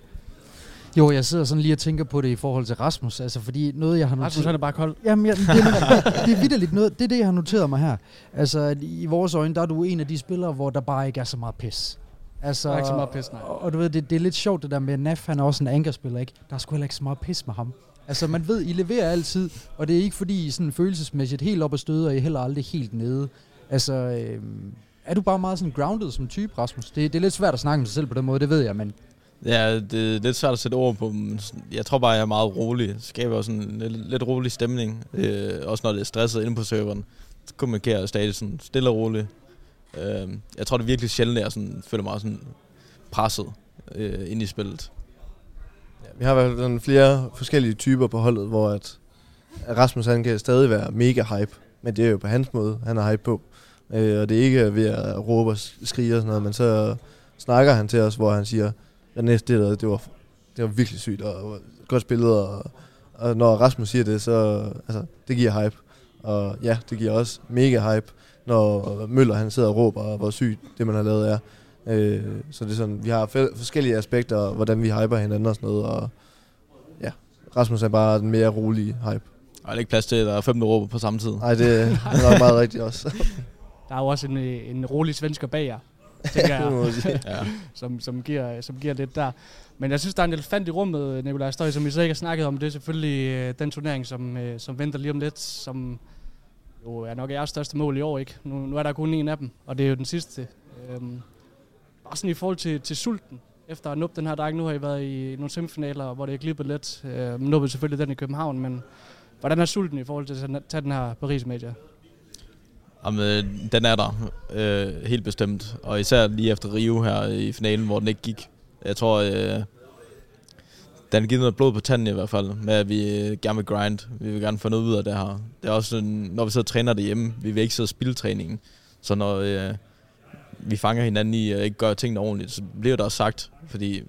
Jo, jeg sidder sådan lige og tænker på det i forhold til Rasmus, altså fordi noget, jeg har noteret... Rasmus, han er bare kold. Jamen, ja, det, er, det er vidderligt noget, det er det, jeg har noteret mig her. Altså, i vores øjne, der er du en af de spillere, hvor der bare ikke er så meget pis. Altså, der er ikke så meget pis, nej. Og, og du ved, det, det er lidt sjovt det der med, Naf, han er også en ankerspiller, ikke? Der er sgu heller ikke så meget pis med ham. Altså, man ved, I leverer altid, og det er ikke fordi, I sådan følelsesmæssigt helt op at støde, og I heller aldrig helt nede. Altså, øh, er du bare meget sådan grounded som type, Rasmus? Det, det er lidt svært at snakke med sig selv på den måde, det ved jeg, men... Ja, det er lidt svært at sætte ord på, men jeg tror bare, jeg er meget rolig. Det skaber sådan en lidt, lidt rolig stemning. Øh, også når det er stresset inde på serveren. Så kommunikerer jeg stadig sådan stille og roligt. Øh, jeg tror, det er virkelig sjældent, at jeg sådan, føler mig sådan presset øh, ind i spillet. Vi har været flere forskellige typer på holdet, hvor at Rasmus han kan stadig være mega hype, men det er jo på hans måde, han er hype på. Øh, og det er ikke ved at råbe og skrige og sådan noget, men så snakker han til os, hvor han siger, at næste det, der, det var, det var virkelig sygt og godt spillet, og, og når Rasmus siger det, så altså, det giver hype. Og ja, det giver også mega hype, når Møller han sidder og råber, hvor sygt det man har lavet er. Øh, så det er sådan, vi har forskellige aspekter, hvordan vi hyper hinanden og sådan noget, og ja, Rasmus er bare den mere rolige hype. Og er ikke plads til, at der er fem, der råber på samme tid. Nej, det er nok meget rigtigt også. Der er jo også en, øh, en rolig svensker bag jer, tænker jeg. Ja. som, som, giver, som giver lidt der. Men jeg synes, der er en elefant i rummet, Nikolaj Støj, som vi så ikke har snakket om. Det er selvfølgelig øh, den turnering, som, øh, som venter lige om lidt, som jo er nok jeres største mål i år. ikke. Nu, nu er der kun en af dem, og det er jo den sidste. Øhm, bare sådan i forhold til, til sulten, efter at nuppe den her dag. Nu har I været i nogle semifinaler, hvor det er glippet lidt. Øh, nuppet selvfølgelig den i København, men hvordan er sulten i forhold til at tage den her paris media Jamen, øh, den er der øh, helt bestemt. Og især lige efter Rio her i finalen, hvor den ikke gik. Jeg tror, øh, den giver givet noget blod på tanden i hvert fald, med at vi øh, gerne vil grind. Vi vil gerne få noget ud af det her. Det er også sådan, når vi sidder og træner derhjemme, vi vil ikke sidde og spille træningen. Så når øh, vi fanger hinanden i at ikke gøre tingene ordentligt, så bliver der også sagt, fordi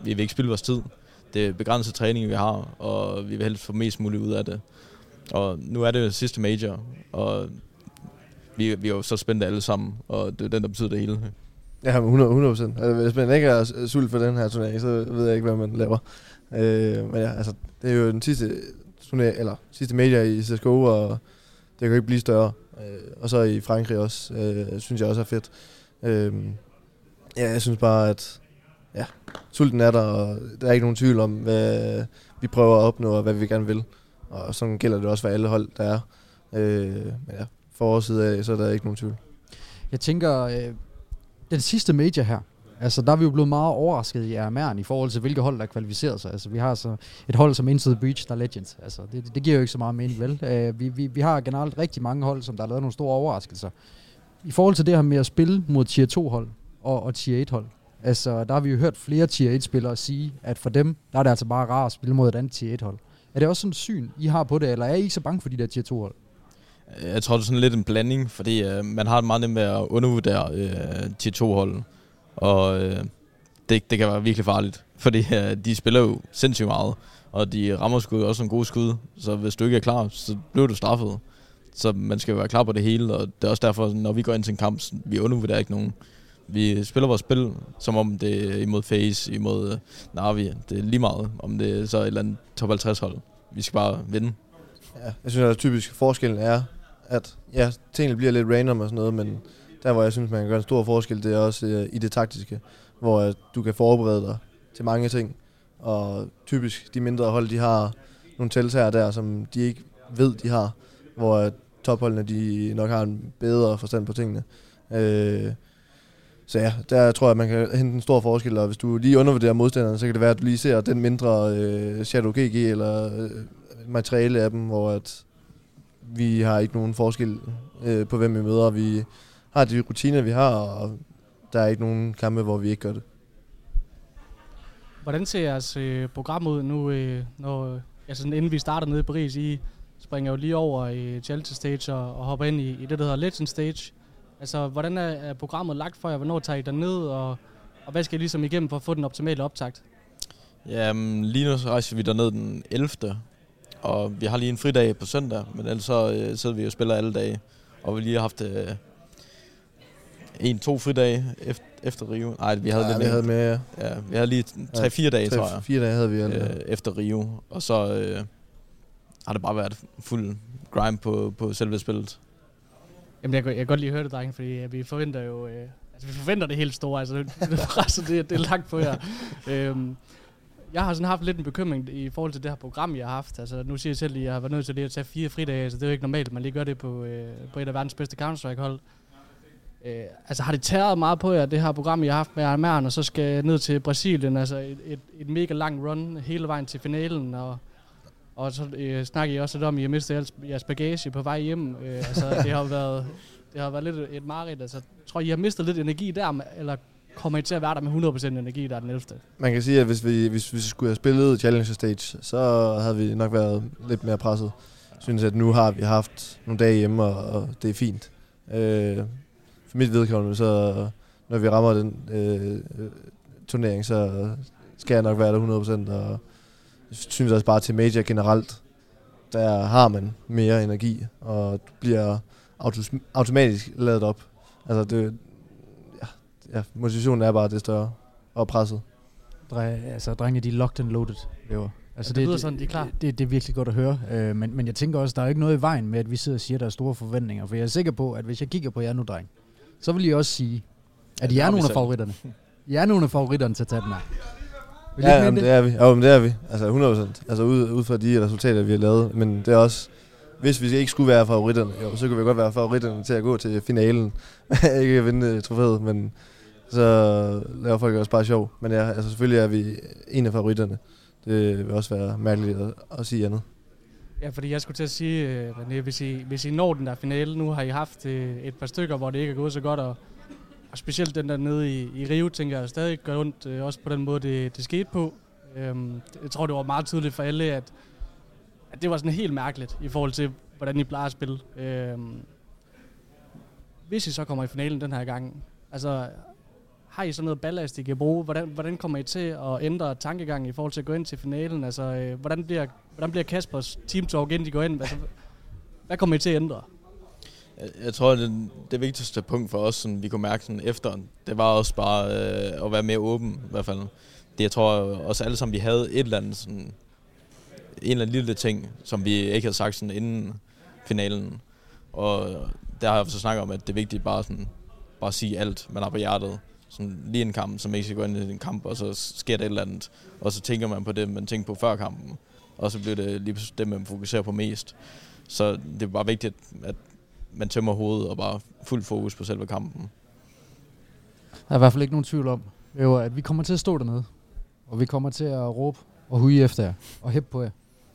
vi vil ikke spille vores tid. Det er begrænset træning, vi har, og vi vil helst få mest muligt ud af det. Og nu er det sidste major, og vi, vi er jo så spændte alle sammen, og det er den, der betyder det hele. Ja, 100 procent. Altså, hvis man ikke er sult for den her turnering, så ved jeg ikke, hvad man laver. Øh, men ja, altså, det er jo den sidste turnering, eller sidste major i CSGO, og det kan jo ikke blive større. Øh, og så i Frankrig også, øh, synes jeg også er fedt. Øh, ja, jeg synes bare, at ja, sulten er der, og der er ikke nogen tvivl om, hvad vi prøver at opnå, og hvad vi gerne vil. Og sådan gælder det også for alle hold, der er. Øh, men ja, for vores side af, så er der ikke nogen tvivl. Jeg tænker, øh, den sidste major her, altså der er vi jo blevet meget overrasket i RMR'en i forhold til, hvilke hold, der kvalificeret sig. Altså vi har så et hold som Into the Breach, der er Legends. Altså det, det giver jo ikke så meget mening, vel? Uh, vi, vi, vi har generelt rigtig mange hold, som der har lavet nogle store overraskelser. I forhold til det her med at spille mod Tier 2 hold og, og Tier 1 hold, altså der har vi jo hørt flere Tier 1 spillere sige, at for dem, der er det altså bare rart at spille mod et andet Tier 1 hold. Er det også sådan et syn, I har på det, eller er I ikke så bange for de der Tier 2 hold? Jeg tror, det er sådan lidt en blanding, fordi øh, man har det meget nemt med at undervurdere øh, tier 2-holdene og øh, det, det kan være virkelig farligt, fordi øh, de spiller jo sindssygt meget, og de rammer skud også nogle gode skud, så hvis du ikke er klar, så bliver du straffet. Så man skal jo være klar på det hele, og det er også derfor, når vi går ind til en kamp, så vi undervurderer ikke nogen. Vi spiller vores spil, som om det er imod Face, imod øh, Navi. Det er lige meget, om det er så et eller andet top 50 hold. Vi skal bare vinde. Ja, jeg synes, at typisk forskellen er, at ja, tingene bliver lidt random og sådan noget, men der, hvor jeg synes, man kan gøre en stor forskel, det er også øh, i det taktiske, hvor øh, du kan forberede dig til mange ting. Og typisk de mindre hold, de har nogle tiltager der, som de ikke ved, de har, hvor øh, topholdene, de nok har en bedre forstand på tingene. Øh, så ja, der tror jeg, man kan hente en stor forskel, og hvis du lige undervurderer modstanderen, så kan det være, at du lige ser den mindre øh, Shadow GG eller øh, materiale af dem, hvor at vi har ikke nogen forskel øh, på, hvem vi møder. Vi har de rutiner, vi har, og der er ikke nogen kampe, hvor vi ikke gør det. Hvordan ser jeres øh, program ud nu, øh, når, altså sådan, inden vi starter nede i Paris? I springer jo lige over i Chelsea Stage og, og hopper ind i, i det, der hedder Legend Stage. Altså, hvordan er, er programmet lagt for jer? Hvornår tager I derned, og, og hvad skal I ligesom igennem for at få den optimale optakt? Jamen, lige nu så rejser vi derned den 11. Og vi har lige en fridag på søndag, men ellers så øh, sidder vi og spiller alle dage. Og vi lige har haft øh, en, to fridage efter, efter Rio. Nej, vi havde ja, lidt vi havde med Ja, vi havde lige tre-fire dage, tror jeg. Fire dage havde vi alle. øh, efter Rio. Og så øh, har det bare været fuld grind på, på selve spillet. Jamen, jeg, jeg kan godt lige høre det, drenge, fordi øh, vi forventer jo... Øh, altså, vi forventer det helt store, altså, det, det, det, det er lagt på jer. øhm, jeg har sådan haft lidt en bekymring i forhold til det her program, jeg har haft. Altså, nu siger jeg selv, at jeg har været nødt til lige at tage fire fridage, altså det er jo ikke normalt, at man lige gør det på, øh, på et af verdens bedste Counter-Strike-hold. Øh, altså har det tæret meget på jer, det her program, jeg har haft med Armeren, og så skal jeg ned til Brasilien, altså et, et, et mega lang run hele vejen til finalen, og, og så øh, snakker I også lidt om, at I har mistet jeres, jeres bagage på vej hjem. Øh, altså det har været, det har været lidt et mareridt. Altså, tror I, I har mistet lidt energi der, eller kommer I til at være der med 100% energi, der er den 11. Man kan sige, at hvis vi, hvis vi skulle have spillet Challenger Stage, så havde vi nok været lidt mere presset. Jeg synes, at nu har vi haft nogle dage hjemme, og, og det er fint. Øh, for mit vedkommende, så når vi rammer den øh, turnering, så skal jeg nok være der 100%. Og jeg synes også bare til major generelt, der har man mere energi, og du bliver autos- automatisk lavet op. Altså det, ja, ja, motivationen er bare det større og presset. Dre, altså, drenge, de er locked and loaded, lever. Altså, det, det lyder sådan, de er klar. Det, det, det er virkelig godt at høre. Øh, men, men jeg tænker også, der er ikke noget i vejen med, at vi sidder og siger, at der er store forventninger. For jeg er sikker på, at hvis jeg kigger på jer nu, dreng, så vil I også sige, at I er nogle af favoritterne. I er nogle af favoritterne til at tage den her. Vil ja, jamen, det? det er vi. Jo, men det er vi. Altså 100%. Altså ud, ud fra de resultater, vi har lavet. Men det er også, hvis vi ikke skulle være favoritterne, jo, så kunne vi godt være favoritterne til at gå til finalen. ikke at vinde trofæet, men så laver folk også bare sjov. Men ja, altså selvfølgelig er vi en af favoritterne. Det vil også være mærkeligt at, at sige andet. Ja, fordi jeg skulle til at sige, øh, René, hvis I, hvis I når den der finale, nu har I haft øh, et par stykker, hvor det ikke er gået så godt, og, og specielt den der nede i, i Rio, tænker jeg stadig gør ondt, øh, også på den måde, det, det skete på. Øhm, jeg tror, det var meget tydeligt for alle, at, at det var sådan helt mærkeligt i forhold til, hvordan I plejer at spille. Øhm, hvis I så kommer i finalen den her gang, altså har I så noget ballast, I kan bruge? Hvordan, hvordan kommer I til at ændre tankegangen i forhold til at gå ind til finalen? Altså, øh, hvordan, bliver, hvordan bliver Kaspers team talk, inden de går ind? Altså, hvad kommer I til at ændre? Jeg, jeg tror, det, det vigtigste punkt for os, som vi kunne mærke sådan efter, det var også bare øh, at være mere åben, i hvert fald. Det, jeg tror også alle sammen, vi havde et eller andet sådan, en eller anden lille ting, som vi ikke havde sagt sådan inden finalen. Og der har jeg så snakket om, at det er vigtigt bare sådan, bare at sige alt, man har på hjertet sådan lige en kamp, som ikke skal gå ind i en kamp, og så sker der et eller andet, og så tænker man på det, man tænkte på før kampen, og så bliver det lige det, man fokuserer på mest. Så det er bare vigtigt, at man tømmer hovedet og bare fuld fokus på selve kampen. Der er i hvert fald ikke nogen tvivl om, at vi kommer til at stå dernede, og vi kommer til at råbe og huge efter jer, og hæppe på jer.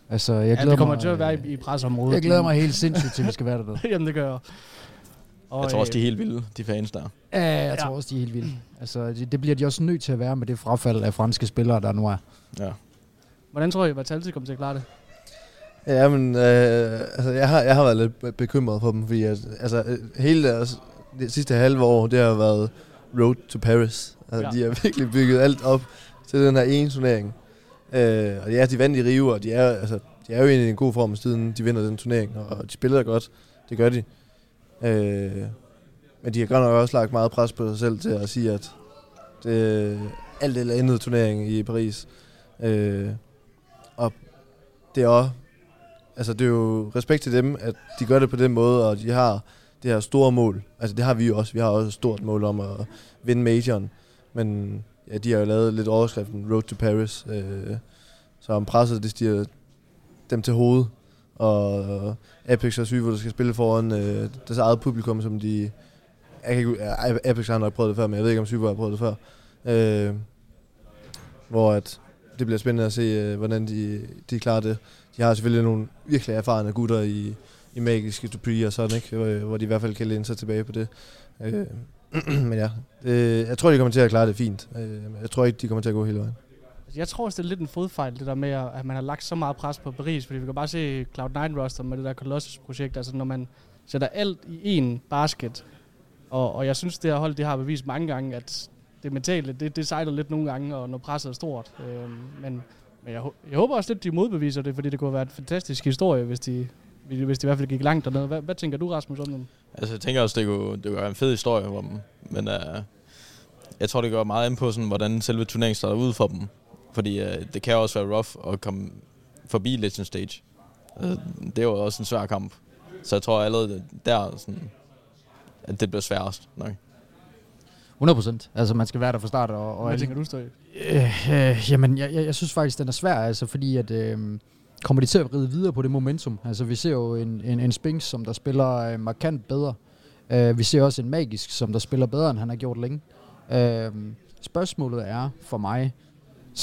Altså, jeg glæder ja, det kommer mig, til at være i, i presområdet. Jeg glæder mig helt sindssygt til, at vi skal være dernede. Jamen, det gør jeg. Og jeg tror også, de er helt vilde, de fans der. Ja, jeg ja. tror også, de er helt vilde. Altså, det, det bliver de også nødt til at være med det frafald af franske spillere, der nu er. Ja. Hvordan tror I, at Talti kommer til at klare det? Ja, men øh, altså, jeg, har, jeg har været lidt bekymret for dem, fordi at, altså, hele deres, det sidste halve år, det har været road to Paris. Altså, ja. De har virkelig bygget alt op til den her ene turnering. Øh, og ja, de vandt i Rio, og de er, altså, de er jo egentlig i en god form, siden de vinder den turnering, og de spiller godt. Det gør de. Øh, men de har godt nok også lagt meget pres på sig selv til at sige, at det alt eller andet turnering i Paris. Øh, det er også, altså det er jo respekt til dem, at de gør det på den måde, og de har det her store mål. Altså det har vi jo også. Vi har også et stort mål om at vinde majoren. Men ja, de har jo lavet lidt overskriften Road to Paris. Øh, så om presset, det stiger dem til hovedet og Apex og Syvo, der skal spille foran øh, deres eget publikum, som de... Jeg kan ikke, Apex har nok prøvet det før, men jeg ved ikke, om Syvo har prøvet det før. Øh, hvor at det bliver spændende at se, øh, hvordan de, de klarer det. De har selvfølgelig nogle virkelig erfarne gutter i, i magiske Dupree og sådan, ikke? Hvor, hvor de i hvert fald kan læne sig tilbage på det. Øh, men ja, det, jeg tror, de kommer til at klare det fint. Øh, jeg tror ikke, de kommer til at gå hele vejen. Altså, jeg tror også, det er lidt en fodfejl, det der med, at man har lagt så meget pres på Paris, fordi vi kan bare se Cloud9 roster med det der Colossus-projekt, altså når man sætter alt i én basket, og, og jeg synes, det her hold, det har bevist mange gange, at det mentale, det, det sejler lidt nogle gange, og når presset er stort. Øh, men men jeg, jeg håber også lidt, de modbeviser det, fordi det kunne være en fantastisk historie, hvis de, hvis de i hvert fald gik langt dernede. Hvad, hvad tænker du, Rasmus, om dem? Altså, jeg tænker også, det kunne, det kunne være en fed historie om dem, men uh, jeg tror, det går meget ind på, sådan, hvordan selve turneringen starter ud for dem. Fordi øh, det kan også være rough at komme forbi Legend Stage. Øh, det er jo også en svær kamp. Så jeg tror allerede der, sådan, at det bliver sværest nok. 100 procent. Altså, man skal være der fra start. Og, og Hvad tænker du, Støj? Øh, øh, jamen, jeg, jeg, jeg synes faktisk, den er svær, altså, fordi at... Øh, kommer de til at ride videre på det momentum? Altså, vi ser jo en, en, en Spinks, som der spiller øh, markant bedre. Uh, vi ser også en Magisk, som der spiller bedre, end han har gjort længe. Uh, spørgsmålet er for mig,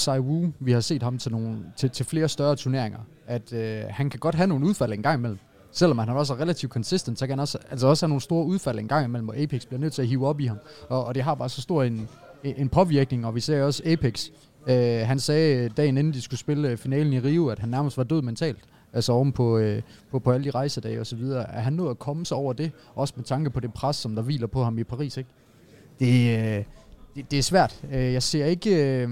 Wu, vi har set ham til, nogle, til, til flere større turneringer, at øh, han kan godt have nogle udfald en gang imellem. Selvom han også er relativt consistent, så kan han også, altså også have nogle store udfald en gang imellem, og Apex bliver nødt til at hive op i ham. Og, og det har bare så stor en, en påvirkning, og vi ser også Apex. Øh, han sagde dagen inden de skulle spille øh, finalen i Rio, at han nærmest var død mentalt. Altså oven på, øh, på, på alle de rejsedage og så videre. Er han nået at komme sig over det, også med tanke på det pres, som der hviler på ham i Paris, ikke? Det, øh, det, det er svært. Øh, jeg ser ikke... Øh,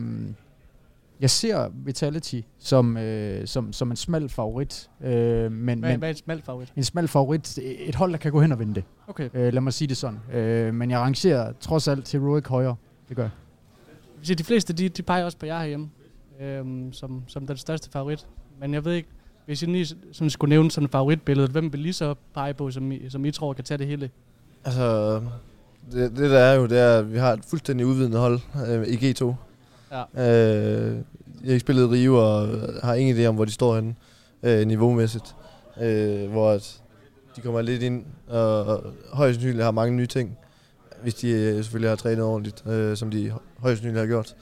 jeg ser Vitality som, øh, som, som en smal favorit. Øh, men, hvad, men, hvad er en smal favorit? En smal favorit. Et hold, der kan gå hen og vinde det. Okay. Øh, lad mig sige det sådan. Øh, men jeg rangerer trods alt til Heroic højere. Det gør jeg. De fleste, de, de peger også på jer herhjemme. øh, som, som den største favorit. Men jeg ved ikke, hvis I lige sådan skulle nævne sådan et favoritbillede, hvem vil lige så pege på, som I, som I tror kan tage det hele? Altså, det, det der er jo, det er, at vi har et fuldstændig udvidende hold øh, i G2. Ja. Øh, jeg har ikke spillet Rio og har ingen idé om, hvor de står henne øh, niveaumæssigt. Øh, hvor at de kommer lidt ind og, og højst sandsynligt har mange nye ting, hvis de øh, selvfølgelig har trænet ordentligt, øh, som de højst sandsynligt har gjort.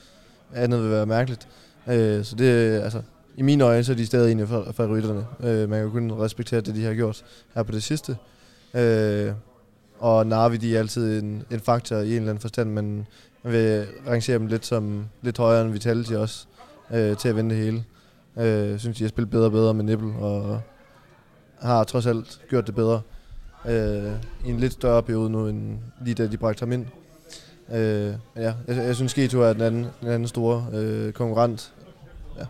Andet vil være mærkeligt. Øh, så det, altså, i mine øjne, så er de stadig en af favoritterne. Øh, man kan kun respektere det, de har gjort her på det sidste. Øh, og Narvi, de er altid en, en faktor i en eller anden forstand, men vil rangere dem lidt som lidt højere end Vitality også, øh, til at vinde det hele. Øh, synes, de har spillet bedre og bedre med Nibble, og har trods alt gjort det bedre øh, i en lidt større periode nu, end lige da de bragte ham ind. Øh, ja, jeg, jeg synes, G2 er den anden, den anden store øh, konkurrent. Ja,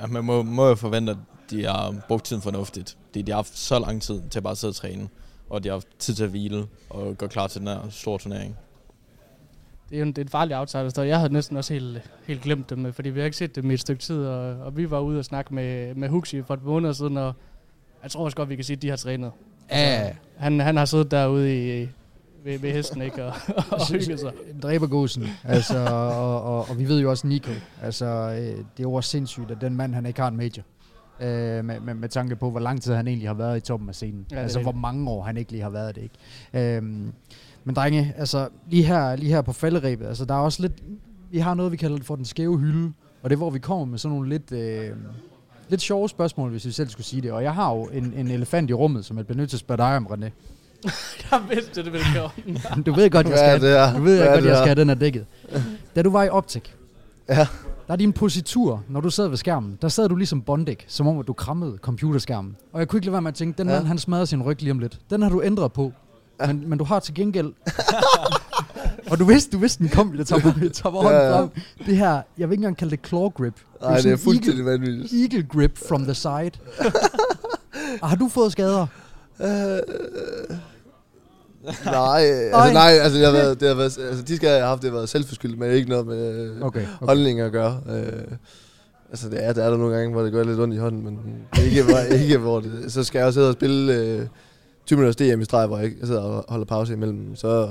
ja, man må, må jo forvente, at de har brugt tiden fornuftigt. De, de har haft så lang tid til bare sidde og træne, og de har haft tid til at hvile og gå klar til den her store turnering. Det er en, det er en farlig outsider, så jeg havde næsten også helt, helt glemt dem, fordi vi har ikke set dem i et stykke tid, og, og vi var ude og snakke med, med Huxi for et par måneder siden, og jeg tror også godt, vi kan sige, at de har trænet. Ja, Han, han har siddet derude i, ved, ved hesten, ikke? Og, og hygget sig. dræbergåsen. altså, og, og, og, vi ved jo også Nico. Altså, øh, det er jo også sindssygt, at den mand, han ikke har en major. Øh, med, med, med, tanke på, hvor lang tid han egentlig har været i toppen af scenen. Ja, altså, hvor mange år han ikke lige har været det, ikke? Øhm, men drenge, altså, lige her, lige her på falderæbet, altså, der er også lidt... Vi har noget, vi kalder det for den skæve hylde. Og det er, hvor vi kommer med sådan nogle lidt... Øh, lidt sjove spørgsmål, hvis vi selv skulle sige det. Og jeg har jo en, en elefant i rummet, som jeg bliver nødt til at spørge dig om, René. Jeg vidste, det ville komme. Du ved godt, jeg er skal, det her? du ved godt, det jeg skal have den her dækket. Da du var i optik, Ja. der er din positur, når du sad ved skærmen, der sad du ligesom Bondæk, som om at du krammede computerskærmen. Og jeg kunne ikke lade være med at tænke, den Ja. mand, han smadrer sin ryg lige om lidt. Den har du ændret på. Ja. Men, men du har til gengæld... og du vidste, du vidste, den kom, jeg tager, jeg tager hånden Ja, ja. frem. Det her, jeg vil ikke engang kalde det claw grip. Nej, det er sådan fuldstændig vanvittigt. Eagle, eagle grip from the side. og har du fået skader? Øh, nej, altså nej, altså, det har været, det har været, altså de skal jeg har haft, det har været selvforskyldt, men ikke noget med øh, Okay, okay. holdning at gøre. Øh, altså det er, der er der nogle gange, hvor det gør lidt ondt i hånden, men ikke, hvor, ikke hvor det, så skal jeg også sidde og spille øh, 20 minutters DM i streg, hvor jeg ikke sidder og holder pause imellem, så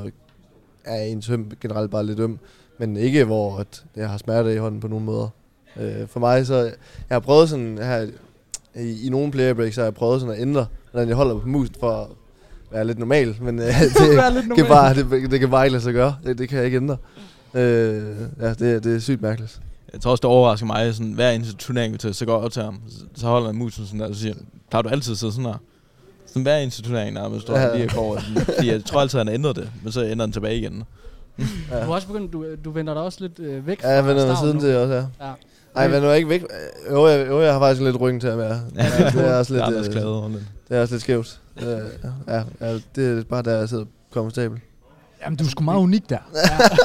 er en søm generelt bare lidt øm, men ikke hvor at jeg har smerte i hånden på nogen måder. Øh, for mig så, jeg har prøvet sådan her, i, i nogle player breaks, så har jeg prøvet sådan at ændre, hvordan jeg holder på musen for at være lidt normal, men øh, det, lidt kan normal. bare, det, det kan bare ikke lade sig gøre. Det, det kan jeg ikke ændre. Øh, ja, det, det er sygt mærkeligt. Jeg tror også, det overrasker mig, sådan, hver eneste turnering, vi tager, så går jeg op til ham, så, holder han musen sådan der, og så siger, plejer du altid at sidde sådan her? Sådan hver eneste turnering, nærmest, står Ja. han lige går over. Sådan, fordi jeg tror altid, han har ændret det, men så ændrer han tilbage igen. Ja. Du har også begyndt, du, du vender dig også lidt øh, væk Ja, jeg fra vender mig siden nu. til også, ja. Ja. Ej, men nu er jeg ikke væk. Jo, jeg, jo, jeg har faktisk lidt ryggen til at være. Ja, det er også lidt, er øh, glad over det. det er også lidt skævt. Øh, ja, ja, det er bare der, jeg sidder komfortabel. Jamen, du er sgu meget unik der.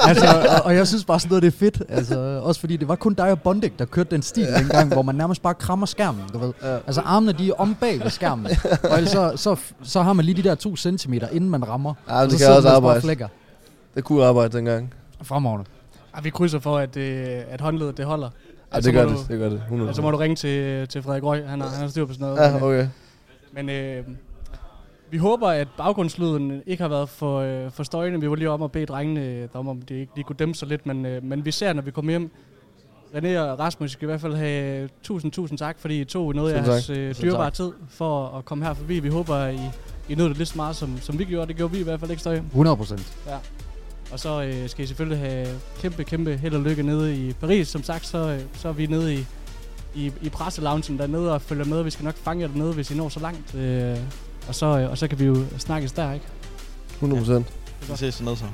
altså, og, og, jeg synes bare sådan noget, det er fedt. Altså, også fordi det var kun dig og Bondek, der kørte den stil dengang, hvor man nærmest bare krammer skærmen, du ved. Ja. Altså, armene, de er om bag ved skærmen. og ellers så, så, så har man lige de der to centimeter, inden man rammer. Ja, og det så kan også arbejde. flækker. Det kunne arbejde dengang. Fremragende. Ej, vi krydser for, at, øh, at håndledet det holder. Ja, Altså, det gør må det. du- Det gør det. 100. Altså må du ringe til, til Frederik Røg, han har, han har styr på sådan noget. Ja, Men, okay. Men øh, vi håber, at baggrundslyden ikke har været for, øh, for støjende. Vi var lige om at bede drengene øh, om, om de ikke lige kunne dæmpe sig lidt, men, øh, men vi ser, når vi kommer hjem. René og Rasmus skal i hvert fald have tusind, tusind tak, fordi I tog noget af jeres øh, dyrebare tid for at komme her forbi. Vi håber, at I, I nød det lige så meget, som, som vi gjorde. Det gjorde vi i hvert fald ikke støj. 100 procent. Og så øh, skal I selvfølgelig have kæmpe, kæmpe held og lykke nede i Paris. Som sagt, så, øh, så er vi nede i, i, i presseloungen dernede og følger med. Vi skal nok fange jer dernede, hvis I når så langt. Øh, og, så, øh, og så kan vi jo snakkes der, ikke? 100 procent. Det er Vi ses sådan noget så.